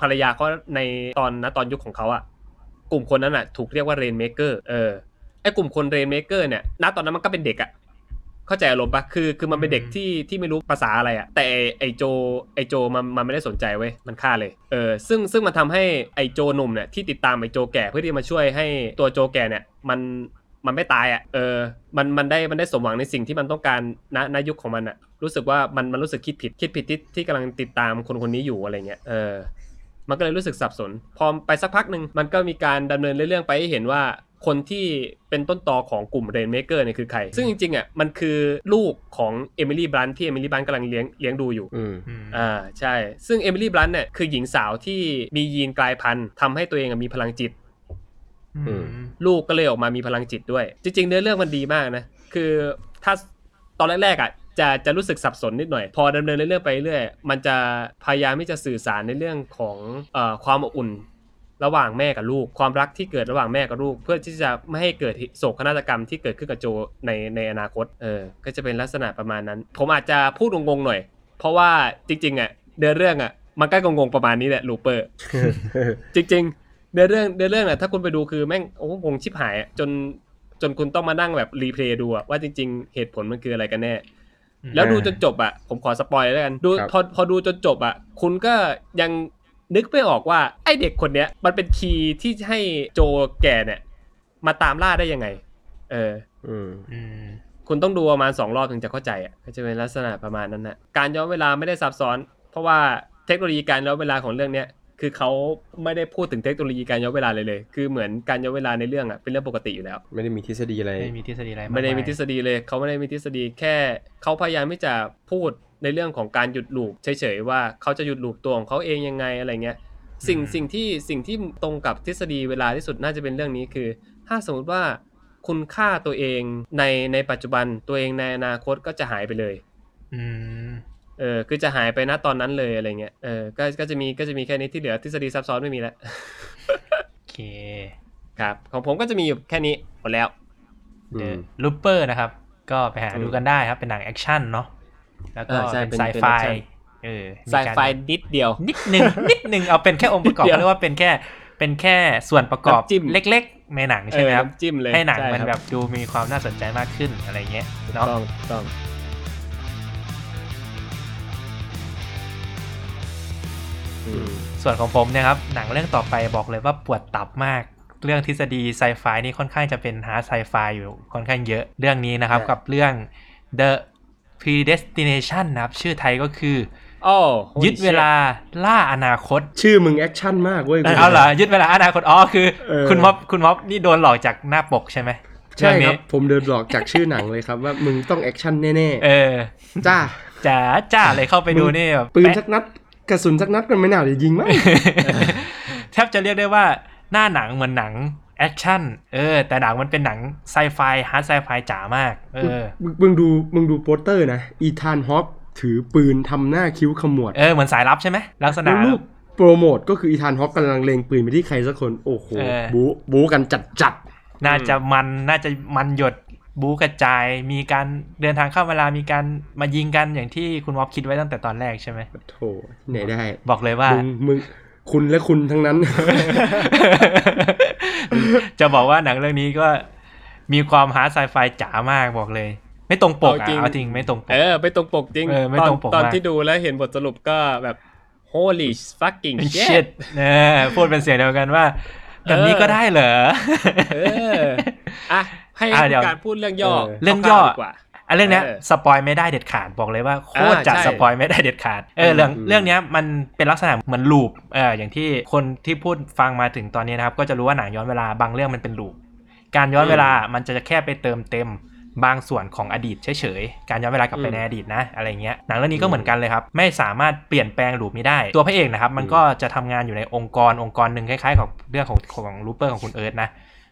ภรรยาเขาในตอนณตอนยุคของเขาอะกลุ่มคนนั้นอะถูกเรียกว่า Rainmaker เออไอ้กลุ่มคน Rainmaker เนี่ยณตอนนั้นมันก็เป็นเด็กอะ เข้าใจอารมณ์ปะคือคือมันเป็นเด็กอืมที่ที่ไม่รู้ภาษาอะไรอะแต่ไอ้ไอโจไอโจมันมันไม่ได้สนใจเว้ยมันฆ่าเลยเออซึ่งซึ่งมันทำให้ไอโจหนุ่มเนี่ยที่ติดตามไอโจแก่เพื่อที่มาช่วยให้ตัวโจแก่เนี่ยมันมันไม่ตายอะเออ มัน มันได้ มันได้สมหวังในสิ่งที่มันต้องการณณยุคของมันอะรู้สึกว่า มัน มันรู้สึกคิดผิด คิดผิดที่ที่กำลังติดตามคนคนนี้อยู่อะไรเงี้ย เออ มันก็เลยรู้สึกสับสน พอไปสักพักหนึ่งมันก็มีการดำเนินเรื่องไปให้เห็นว่า คนที่เป็นต้นตอของกลุ่มเรนเมเกอร์เนี่ยคือใคร ซึ่งจริงๆอะมันคือลูกของเอมิลี่บรันที่เอมิลี่บรันกำลังเลี้ยงเลี้ยงดูอยู่อืมอืมอ่าใช่ ซึ่งเอมิลี่บรันเนี่ยคือหญิงสาวที่มียีนกลายพันธุ์ทำให้ตัวเองอะมีพลังจิตอืมลูกก็เลยออกมามีพลังจิตด้วย จริง ๆ เนื้อเรื่องมันดีมากนะ คือถ้าตอนแรกๆอะจะจะรู้สึกสับสนนิดหน่อย พอดำเนินเรื่องไปเรื่อยมันจะพยายามที่จะสื่อสารในเรื่องของเอ่อความอบอุ่น ระหว่างแม่กับลูก ความรักที่เกิดระหว่างแม่กับลูก เพื่อที่จะไม่ให้เกิดโศกนาฏกรรมที่เกิดขึ้นกับโจในในอนาคตเออก็จะเป็นลักษณะประมาณนั้น ผมอาจจะพูดงงๆหน่อย เพราะว่าจริงๆอะเนื้อเรื่องอะมันก็งงๆประมาณนี้แหละ Looper จริงๆเนื้อเรื่องเนื้อเรื่องน่ะถ้าคุณไปดูคือแม่งโอ้โหงงชิบหายอะจนจนคุณต้องมานั่งแบบ replay ดูอะว่าจริง ๆ เหตุผลมันคืออะไรกันแน่อืมแล้วดูจนจบอะผมขอ spoil แล้วกันดูครับพอพอดูจนจบอะคุณก็ยัง นึกไม่ออกว่าไอเด็กคนเนี้ย มันเป็น key ที่ให้โจแก่เนี่ย มาตามล่าได้ยังไง เออ อืมอืมคุณต้องดูประมาณสองรอบถึงจะเข้าใจอะก็จะเป็นลักษณะประมาณนั้นนะการย้อนเวลาไม่ได้ซับซ้อน เพราะว่าเทคโนโลยีการย้อนเวลาของเรื่องเนี้ยคือเขาไม่ได้พูดถึงเทคโนโลยีการย้อนเวลาเลยเลย คือเหมือนการย้อนเวลาในเรื่องอะเป็นเรื่องปกติอยู่แล้ว ไม่ได้มีทฤษฎีอะไร ไม่มีทฤษฎีอะไรากไม่ได้มียทฤษฎีเลย เขาไม่ได้มีทฤษฎีแค่เขาพยายามที่จะพูด ในเรื่องของการหยุดลูปเฉยๆว่าเขาจะหยุดลูปตัวของเขาเองยังไงอะไรเงี้ยสิ่งสิ่งที่สิ่งที่ตรงกับทฤษฎีเวลาที่สุดน่าจะเป็นเรื่องนี้คือ ถ้าสมมติว่าคุณฆ่าตัวเองในในปัจจุบันตัวเองในอนาคตก็จะหายไปเลยอืมเออคือจะหายไปณตอนนั้นเลยอะไรเงี้ยเออก็ก็จะมีก็จะมีแค่นี้ที่เหลือทฤษฎีซับซ้อนไม่มีแล้วโอเคครับ ของผมก็จะมีอยู่แค่นี้หมดแล้วอืม Looper นะครับ ก็ไปหาอืมดูกันได้ครับเป็นหนัง action เนาะ แล้วก็เออใช่เป็นเป็นไซเป็น fi actionเออมีไซการไฟนิดเดียว นิดนึงนิดนึงเอาเป็นแค่องค์ประกอบนิดเดียวเรียกว่าเป็นแค่เป็นแค่ส่วนประกอบน้ำจิ้มเล็กๆในหนังใช่ไหมครับเออน้ำจิ้มเลยให้หนังช่มันครับแบบดูมีความน่าสนใจมากขึ้นอะไรเงี้ยถูกเนาะต้องถูกต้องอืมส่วนของผมเนี่ยครับ หนังเรื่องต่อไปบอกเลยว่าปวดตับมาก เรื่องทฤษฎีไซไฟนี่ค่อนข้างจะเป็น hard sci-fi อยู่ค่อนข้างเยอะ เรื่องนี้นะครับใช่กับเรื่อง The Predestination นะครับ ชื่อไทยก็คือโอ้ holy ยึดเวลาล่าอนาคต ชื่อมึงแอคชั่นมากเว้ยเอาเหรอยึดเวลาอนาคตอ๋อคือเออคุณม็อบคุณม็อบนี่โดนหลอกจากหน้าปกใช่ไหมใช่เองคนี้รับ ผมเดินหลอกจากชื่อหนังเลยครับ ว่ามึงต้องแอคชั่นแน่เออๆจ้าจ๋าจ้าเลยเข้าไปดูนี่แบบปืนแปะสักนัดกระสุนสักนัดกันไม่น่าจะยิงมั้งแทบจะเรียกได้ว่าหน้าหนังเหมือนหนัง แอคชั่นเออ แต่หนังมันเป็นหนังไซไฟ hard sci-fi จ๋ามาก เออมึงมึงดูมึงดูโปสเตอร์นะ อีธานฮอว์กถือปืนทำหน้าคิ้วขมวด เออ เหมือนสายลับใช่ไหมลักษณะแล้วรูปโปรโมทก็คืออีธานฮอว์กกำลังเล็งปืนไปที่ใครสักคน โอ้โหเออบู๊บู๊กันจัดจัดน่าจะมันน่าจะมันหยดบู๊กระจายมีการเดินทางเข้าเวลามีการมายิงกันอย่างที่คุณวอฟคิดไว้ตั้งแต่ตอนแรกใช่ไหมๆโถที่ไหนได้ บอกเลยว่ามึงมึง คุณและคุณทั้งนั้น จะบอกว่าหนังเรื่องนี้ก็มีความ hard sci-fi จ๋ามากบอกเลย ไม่ตรงปกอะเอาจริงเอาจริงไม่ตรงปกเออไม่ตรงปกจริงเออไม่ตอนตรงปกตอนมากที่ดูแล้วเห็นบทสรุปก็แบบ holy fucking shitเออพูดเป็นเสียงเดียวกันว่าแบบนี้ก็ได้เหรอ เอออะให้อะเดี๋ยวการพูดเรื่องย่อ เรื่องย่อ คร่าวๆดีกว่าอันเรื่องเนี้ยเออ spoil ไม่ได้เด็ดขาดบอกเลยว่าโคตรอ่าจะใช่ spoil ไม่ได้เด็ดขาดเออเรื่องอืมเรื่องเนี้ยมันเป็นลักษณะเหมือนลูปเอออย่างที่คนที่พูดฟังมาถึงตอนนี้นะครับ ก็จะรู้ว่าหนังย้อนเวลาบางเรื่องมันเป็นลูปการย้อนเวลามันจะแค่ไปเติมเต็มบางส่วนของอดีตเฉยๆ การย้อนเวลากลับไปอืมในอดีตนะอะไรเงี้ย หนังเรื่องนี้ก็เหมือนกันเลยครับ ไม่สามารถเปลี่ยนแปลงลูปนี้ได้ ตัวพระเอกนะครับ มันก็จะทำงานอยู่ในองค์กรองค์กรหนึ่งคล้ายๆกับเรื่องของของลูเปอร์ของคุณเอิร์ธนะ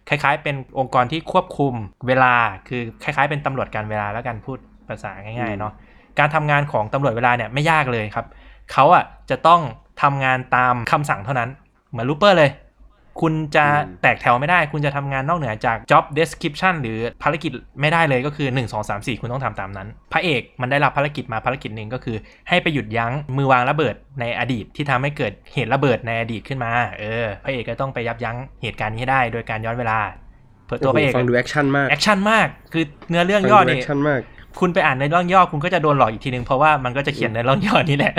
คล้าย ๆ เป็นองค์กรที่ควบคุมเวลาคือคล้าย ๆ เป็นตำรวจการเวลาแล้วกันพูดภาษาง่ายๆเนาะการทำงานของตำรวจเวลาเนี่ยไม่ยากเลยครับเขาอะจะต้องทำงานตามคำสั่งเท่านั้น เหมือนลูเปอร์เลย คุณจะอืมแตกแถวไม่ได้ คุณจะทำงานนอกเหนือจาก job description หรือภารกิจไม่ได้เลยก็คือ 1 2 3 4 คุณต้องทำตามนั้น พระเอกมันได้รับภารกิจมาภารกิจหนึ่งก็คือ ให้ไปหยุดยั้งมือวางระเบิดในอดีตที่ทำให้เกิดเหตุระเบิดในอดีตขึ้นมา เออ พระเอกก็ต้องไปยับยั้งเหตุการณ์นี้ให้ได้ โดยการย้อนเวลาเผื่อตัวพระเอกฟังดูแอคชั่นมากแอคชั่นมาก คือเนื้อเรื่องฟังย่อดูแอนี่คชั่นมากคุณไปอ่านในเรื่องย่อคุณก็จะโดนหลอกอีกทีนึงเพราะว่ามันก็จะเขียนในเรื่องย่อนี้แหละ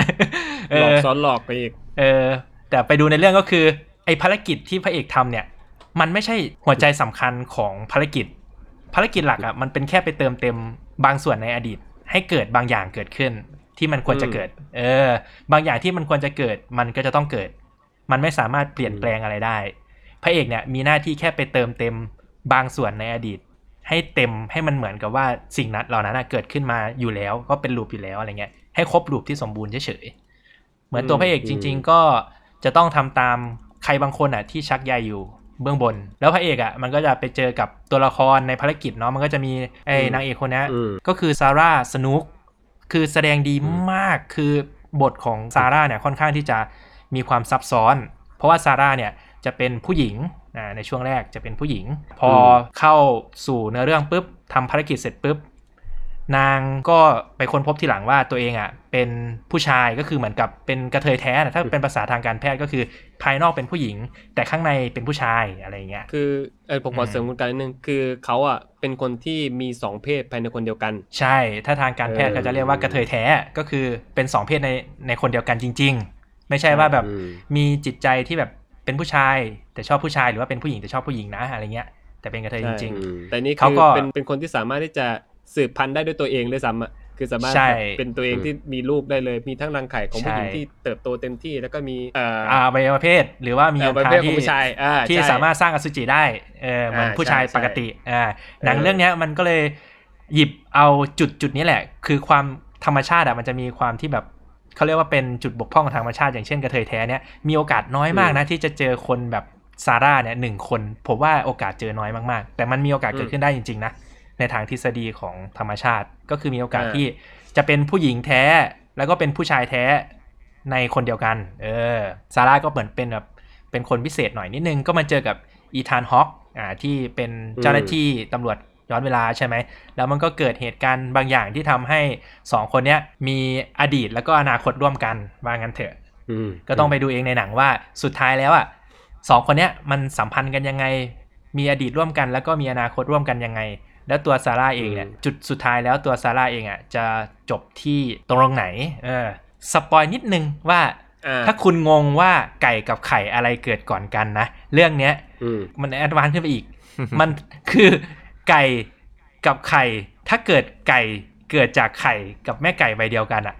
เอหลอกอซ้อนหลอกไปอีก เออ แต่ไปดูในเรื่องก็คือ ไอ้ภารกิจที่พระเอกทำเนี่ย มันไม่ใช่หัวใจสำคัญของภารกิจ ภารกิจหลักอะมันเป็นแค่ไปเติมเต็มบางส่วนในอดีต ให้เกิดบางอย่างเกิดขึ้น ที่มันควรจะเกิด เออ บางอย่างที่มันควรจะเกิด มันก็จะต้องเกิด มันไม่สามารถเปลี่ยนแปลงอะไรได้ พระเอกเนี่ยมีหน้าที่แค่ไปเติมเต็มบางส่วนในอดีต ให้เต็มให้มันเหมือนกับว่าสิ่งนั้นเหล่านั้นนะเกิดขึ้นมาอยู่แล้ว ก็เป็นลูปอยู่แล้วอะไรเงี้ยให้ครบลูปที่สมบูรณ์เฉยๆเหมือนตัวพระเอกจริง ๆ ก็จะต้องทำตามใค รบางคนอะที่ชักใยอยู่เบื้องบน แล้วพระเอกอะมันก็จะไปเจอกับตัวละครในภารกิจเนาะมันก็จะมีไอ้อืมนางเอกคนเนี้ยอืมก็คือซาร่าสนุกคือแสดงดีมากคือบทของซาร่าเนี่ยค่อนข้างที่จะมีความซับซ้อน เพราะว่าซาร่าเนี่ยจะเป็นผู้หญิงอ่าในช่วงแรกจะเป็นผู้หญิง พอเข้าสู่เนื้อเรื่องปุ๊บทำภารกิจเสร็จปุ๊บนางก็ไปค้นพบทีหลังว่าตัวเองอะเป็นผู้ชายก็คือเหมือนกับเป็นกระเทยแท้นะถ้าเป็นภาษาทางการแพทย์ก็คือภายนอกเป็นผู้หญิง แต่ข้างในเป็นผู้ชายอะไรอย่างเงี้ยคือเออผมขออืมเสริมคุณกันนิดนึงคือเขาอะเป็นคนที่มีสองเพศภายในคนเดียวกัน ใช่ ถ้าทางการแพทย์เออเขาจะเรียกว่ากระเทยแท้ก็คือเป็นสองเพศในในคนเดียวกันจริง ๆ ไม่ใช่ว่าแบบอืมมีจิตใจที่แบบเป็นผู้ชายแต่ชอบผู้ชายหรือว่าเป็นผู้หญิงแต่ชอบผู้หญิงนะอะไรเงี้ยแต่เป็นกระเทยจริงอืมแต่นี่เขาคือก็เป็นเป็นคนที่สามารถที่จะสืบพันธุ์ได้ด้วยตัวเองด้วยซ้ำอะ คือสามารถใช่แบบเป็นตัวเองที่มีลูกได้เลย มีทั้งรังไข่ของผู้หญิงใช่ที่เติบโตเต็มที่แล้วก็มีเอ่อๆอ่าอวัยวะเพศ หรือว่ามีเอ่ออันประทาเภทของที่ผู้ชายอ่าที่ใช่สามารถสร้างอสุจิได้เออเหมือนอ่าผู้ชายใช่ปกติอ่าหนังเออเรื่องเนี้ยมันก็เลยหยิบเอาจุดจุดนี้แหละ คือความธรรมชาติอะมันจะมีความที่แบบเขาเรียกว่าเป็นจุดบกพร่องของธรรมชาติ อย่างเช่นกระเทยแท้เนี่ยมีโอกาสน้อยมากนะที่จะเจอคนแบบซาร่าเนี่ยหนึ่งคน ผมว่าโอกาสเจอน้อยมากๆ แต่มันมีโอกาสเกิดขึ้นได้จริงๆนะ ในทางทฤษฎีของธรรมชาติ ก็คือมีโอกาสอ่าที่จะเป็นผู้หญิงแท้แล้วก็เป็นผู้ชายแท้ในคนเดียวกัน เออซาร่าก็เหมือนเป็นแบบเป็นคนพิเศษหน่อยนิดนึง ก็มาเจอกับอีธานฮอคอ่าที่เป็นเจ้าหน้าที่ตำรวจย้อนเวลาใช่ไหม แล้วมันก็เกิดเหตุการณ์บางอย่างที่ทำให้สองคนเนี้ยมีอดีตแล้วก็อนาคตร่วมกันว่างั้นเถอะอืมก็ต้องไปดูเองในหนังว่าสุดท้ายแล้วอะสองคนเนี้ยมันสัมพันธ์กันยังไง มีอดีตร่วมกัน แล้วก็มีอนาคตร่วมกันยังไง แล้วตัวซาร่าเองเนี่ยจุดสุดท้ายแล้วตัวซาร่าเองอะจะจบที่ตรงไหนเออ spoil นิดนึงว่าอ่าถ้าคุณงงว่าไก่กับไข่อะไรเกิดก่อนกันนะ เรื่องเนี้ยอืมมัน advance ขึ้นไปอีก มันคือไก่กับไข่ ถ้าเกิดไก่เกิดจากไข่กับแม่ไก่ใบเดียวกันอะ่ะ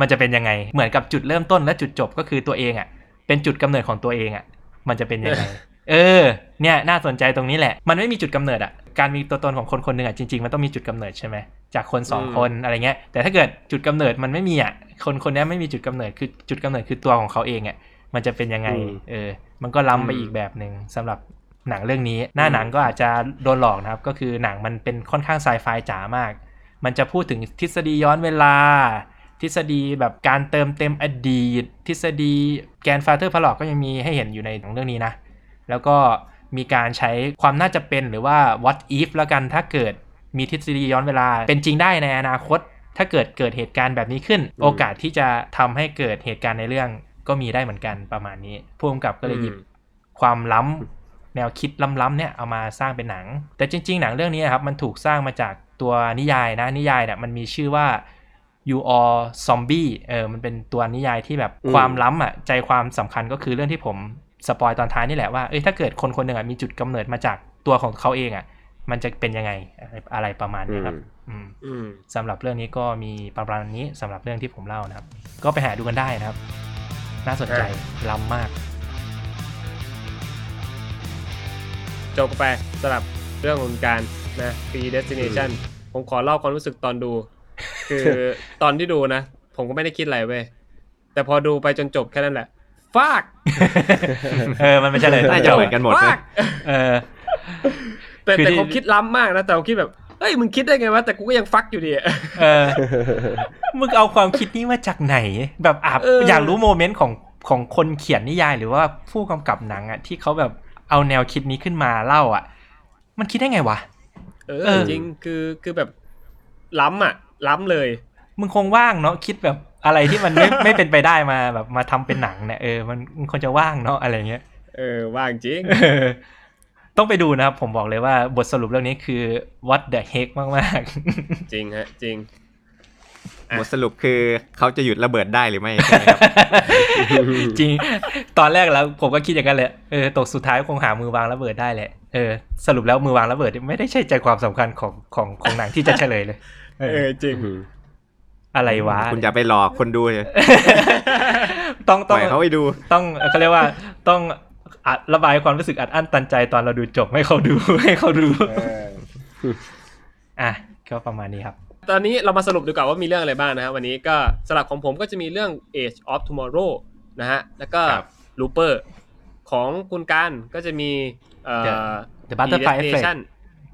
มันจะเป็นยังไงเหมือนกับจุดเริ่มต้นและจุดจบก็คือตัวเองอะ่ะ เป็นจุดกำเนิดของตัวเองอะ่ะ มันจะเป็นยังไง เออ เนี่ยน่าสนใจตรงนี้แหละ มันไม่มีจุดกำเนิดอะ่ะการมีตัวตนของคนคนหนึ่งอะ่ะจริงๆ มันต้องมีจุดกำเนิดใช่ไหมจากคนสองอืมคนอะไรเงี้ย แต่ถ้าเกิดจุดกำเนิดมันไม่มีอะ่ะคนคนนี้ไม่มีจุดกำเนิดคือจุดกำเนิดคือตัวของเขาเองอะมันจะเป็นยังไงอืมเออ มันก็ล้ำไปอีกแบบหนึ่งสำหรับหนังเรื่องนี้ หน้าหนังก็อาจจะโดนหลอกนะครับ ก็คือหนังมันเป็นค่อนข้างไซไฟจ๋ามาก มันจะพูดถึงทฤษฎีย้อนเวลา ทฤษฎีแบบการเติมเต็มอดีต ทฤษฎีแกนฟาเธอร์พลอกก็ยังมีให้เห็นอยู่ในหนังเรื่องนี้นะ แล้วก็มีการใช้ความน่าจะเป็นหรือว่า what if แล้วกันถ้าเกิดมีทฤษฎีย้อนเวลา เป็นจริงได้ในอนาคต ถ้าเกิดเกิดเหตุการณ์แบบนี้ขึ้น โอกาสที่จะทำให้เกิดเหตุการณ์ในเรื่องก็มีได้เหมือนกันประมาณนี้ผู้กำกับก็เลยหยิบความล้ำแนวคิดล้ำๆเนี่ยเอามาสร้างเป็นหนัง แต่จริง ๆ หนังเรื่องนี้นะครับมันถูกสร้างมาจากตัวนิยายนะนิยายเนี่ยมันมีชื่อว่า you are zombie เออมันเป็นตัวนิยายที่แบบอืมความล้ำอะใจความสำคัญก็คือเรื่องที่ผม สปอยตอนท้ายนี่แหละว่าเอ้ยถ้าเกิดคนคนหนึ่งอะมีจุดกำเนิดมาจากตัวของเขาเองอะ มันจะเป็นยังไงอะไรอะไรประมาณนี้ครับอืมอืมสำหรับเรื่องนี้ก็มีประมาณนี้สำหรับเรื่องที่ผมเล่านะครับ ก็ไปหาดูกันได้นะครับ น่าสนใจล้ำมากจบไปสำหรับเรื่องของการนะ predestination ผมขอเล่าความรู้สึกตอนดู คือตอนที่ดูนะ ผมก็ไม่ได้คิดอะไรเว้ยแต่พอดูไปจนจบแค่นั้นแหละ ฟาก เออ มันไม่ใช่เลยน่าจะเหมือนกันหมดนะ ฟากเออ แต่คือแต่ที่ ผมคิดล้ำมากนะ แต่ผมคิดแบบ เฮ้ย มึงคิดได้ไงวะ แต่กูก็ยังฟักอยู่ดีอะ เออ มึงเอาความคิดนี้มาจากไหน แบบอาบเออ อยากรู้โมเมนต์ของของคนเขียนนิยายหรือว่าผู้กำกับหนังอะที่เขาแบบเอาแนวคิดนี้ขึ้นมาเล่าอะ มันคิดได้ไงวะ เอเออ อ จริง คือ คือแบบล้ำอะ ล้ำเลย มึงคงว่างเนาะคิดแบบ อะไรที่มันไม่ไม่เป็นไปได้มาแบบมาทำเป็นหนังเนี่ยเออมันมันควรจะว่างเนาะอะไรเงี้ยเออว่างจริงเออต้องไปดูนะครับ ผมบอกเลยว่าบทสรุปเรื่องนี้คือ what the heck มากๆจริงฮะ จริงอะบทสรุปคือเขาจะหยุดระเบิดได้หรือไม่ใช่ไหมครับ จริง ตอนแรกแล้วผมก็คิดอย่างนั้นเลยเออตกสุดท้ายคงหามือวางระเบิดได้แหละเออสรุปแล้วมือวางระเบิดไม่ได้ใช่ใจความสำคัญของของของหนังที่จะเฉลยเลย เอเอออจริง อะไรวะ คุณอย่าไปหลอกคนดูเลยต้องปต้ล่องอยเขาไปดู ต้องเขาเรียกว่าต้องอัดระบายความรู้สึกอัดอั้นตันใจตอนเราดูจบให้เขาดูให้เขาดูอะก็ประมาณนี้ครับ ตอนนี้เรามาสรุปดีกว่าว่ามีเรื่องอะไรบ้างนะครับวันนี้ก็สลับของผมก็จะมีเรื่อง Age of Tomorrow นะฮะแล้วก็ครับ Looper ของคุณการก็จะมีเอ่อ The- The Butterfly Effect Predestination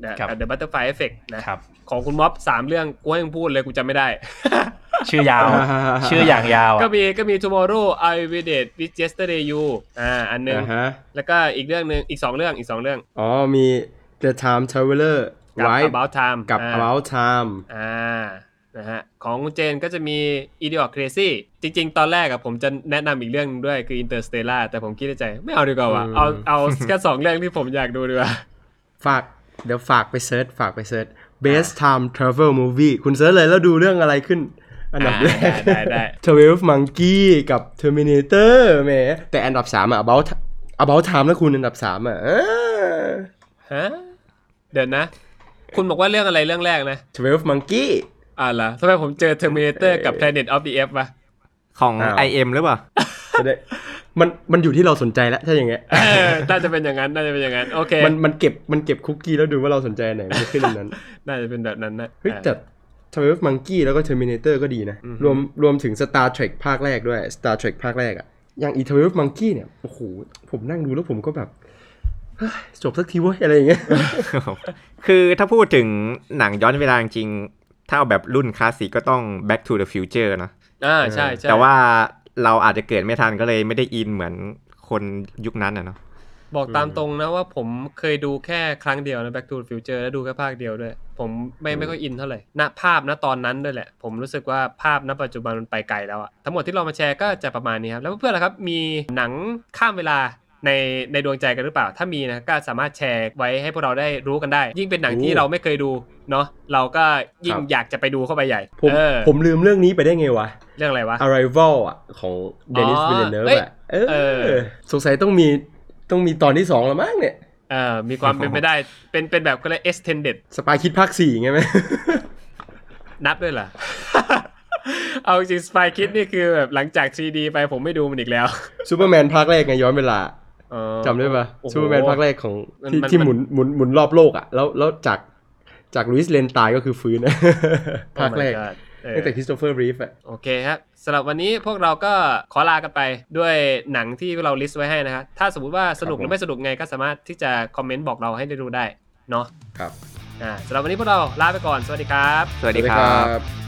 นะครับ The Butterfly Effect นะครับ ของคุณม็อบสามเรื่องกูให้มึงพูดเลยกูจำไม่ได้ ชื่อยาว ชื่ออย่างยาว ก็อะมีก็มี Tomorrow I Will Date with Yesterday You อ่าอันหนึงอ่าฮะแล้วก็อีกเรื่องหนึ่งอีกสองเรื่องอีกสองเรื่อง อ๋อมี The Time Traveler กับ Wife About Time กับอ่า About Time อ่านะฮะของคุณเจนก็จะมี Idiot Crazy จริง ๆ ตอนแรกอะผมจะแนะนำอีกเรื่องหนึ่งด้วยคือ Interstellar แต่ผมคิดในใจไม่เอาดีกว่าว่ะอืมเอาเอาแค่สองเรื่องที่ผมอยากดูดีกว่าฝากเดี๋ยวฝากไป search ฝากไป search Best Time Travel Movie คุณ search เลยแล้วดูเรื่องอะไรขึ้น อันดับแรกได้ได้ได้12 Monkey กับ Terminator แหมแต่อันดับ3อะ About About Time นะคุณอันดับ3อะเออฮะเดี๋ยวนะ คุณบอกว่าเรื่องอะไรเรื่องแรกนะ12 Monkey อ่าล่ะทำไมผมเจอ Terminator กับ Planet of the Apes วะ ของอ้าว IM หรือเปล่าจะได้มันมันอยู่ที่เราสนใจแล้วถ้าอย่างเงี้ยเออน่าจะเป็นอย่างนั้นน่าจะเป็นอย่างนั้นโอเคมันมันเก็บมันเก็บคุกกี้แล้วดูว่าเราสนใจอันไหนมันจะขึ้นอันนั้น น่าจะเป็นแบบนั้นนะเฮ้ยแต่12 Monkey แล้วก็ Terminator ก็ดีนะอือฮึรวมรวมถึง Star Trek ภาคแรกด้วย Star Trek ภาคแรกอะอย่างอี12 Monkey เนี่ยโอ้โหผมนั่งดูแล้วผมก็แบบเฮ้ยจบสักทีเว้ยอะไรอย่างเงี้ยคือถ้าพูดถึงหนังย้อนเวลาจริงๆถ้าเอาแบบรุ่นคลาสสิกก็ต้อง Back to the Future นะ อ่าใช่ใช่แต่ว่าเราอาจจะเกิดไม่ทันก็เลยไม่ได้อินเหมือนคนยุคนั้นอะเนาะบอกตามตรงนะว่าผมเคยดูแค่ครั้งเดียวนะ Back to the Future แล้วดูแค่ภาคเดียวด้วย ผมไม่ไม่ค่อยอินเท่าไหร่ณภาพณตอนนั้นด้วยแหละ ผมรู้สึกว่าภาพณปัจจุบันมันไปไกลแล้วอะทั้งหมดที่เรามาแชร์ก็จะประมาณนี้ครับ แล้วเพื่อนๆล่ะครับ มีหนังข้ามเวลา ในในดวงใจกันหรือเปล่า ถ้ามีนะก็สามารถแชร์ไว้ให้พวกเราได้รู้กันได้ ยิ่งเป็นหนังที่โอ้เราไม่เคยดูเนาะเราก็ยิ่งครับอยากจะไปดูเข้าไปใหญ่ผมเออผมลืมเรื่องนี้ไปได้ไงวะ เรื่องอะไรวะ Arrival อะของเดนิสอ๋อวิลเลเนฟเอ้ยอะเอเอออสงสัยต้องมีต้องมีตอนที่สองแล้วมั้งเนี่ยเออมีความเป็นไปได้ เป็นเป็นแบบก็เลย extended Spy Kids ภาคสี่ไงไหมนับด้วยเหรอเอาจริง Spy Kids นี่คือแบบหลังจาก 3D ไปผมไม่ดูมันอีกแล้วซูเปอร์แมนภาคแรกไงย้อนเวลาอ๋อ จำได้ปะโอ้โหซูเปอร์แมนภาคแรกของมันที่มันที่มันหมุนหมุนหมุนรอบโลกอะแล้วแล้วจากจากลอยส์เลนตายก็คือฟื้นภาคแรก Oh my god เออตั้งแต่คริสโตเฟอร์รีฟอะโอเคครับสำหรับวันนี้พวกเราก็ขอลากันไปด้วยหนังที่เรา list ไว้ให้นะครับ ถ้าสมมติว่าสนุกครับผมหรือไม่สนุกไงก็สามารถที่จะคอมเมนต์บอกเราให้ได้ดูได้ เนาะครับอ่าสำหรับวันนี้พวกเราลาไปก่อน สวัสดีครับ สวัสดีครับบ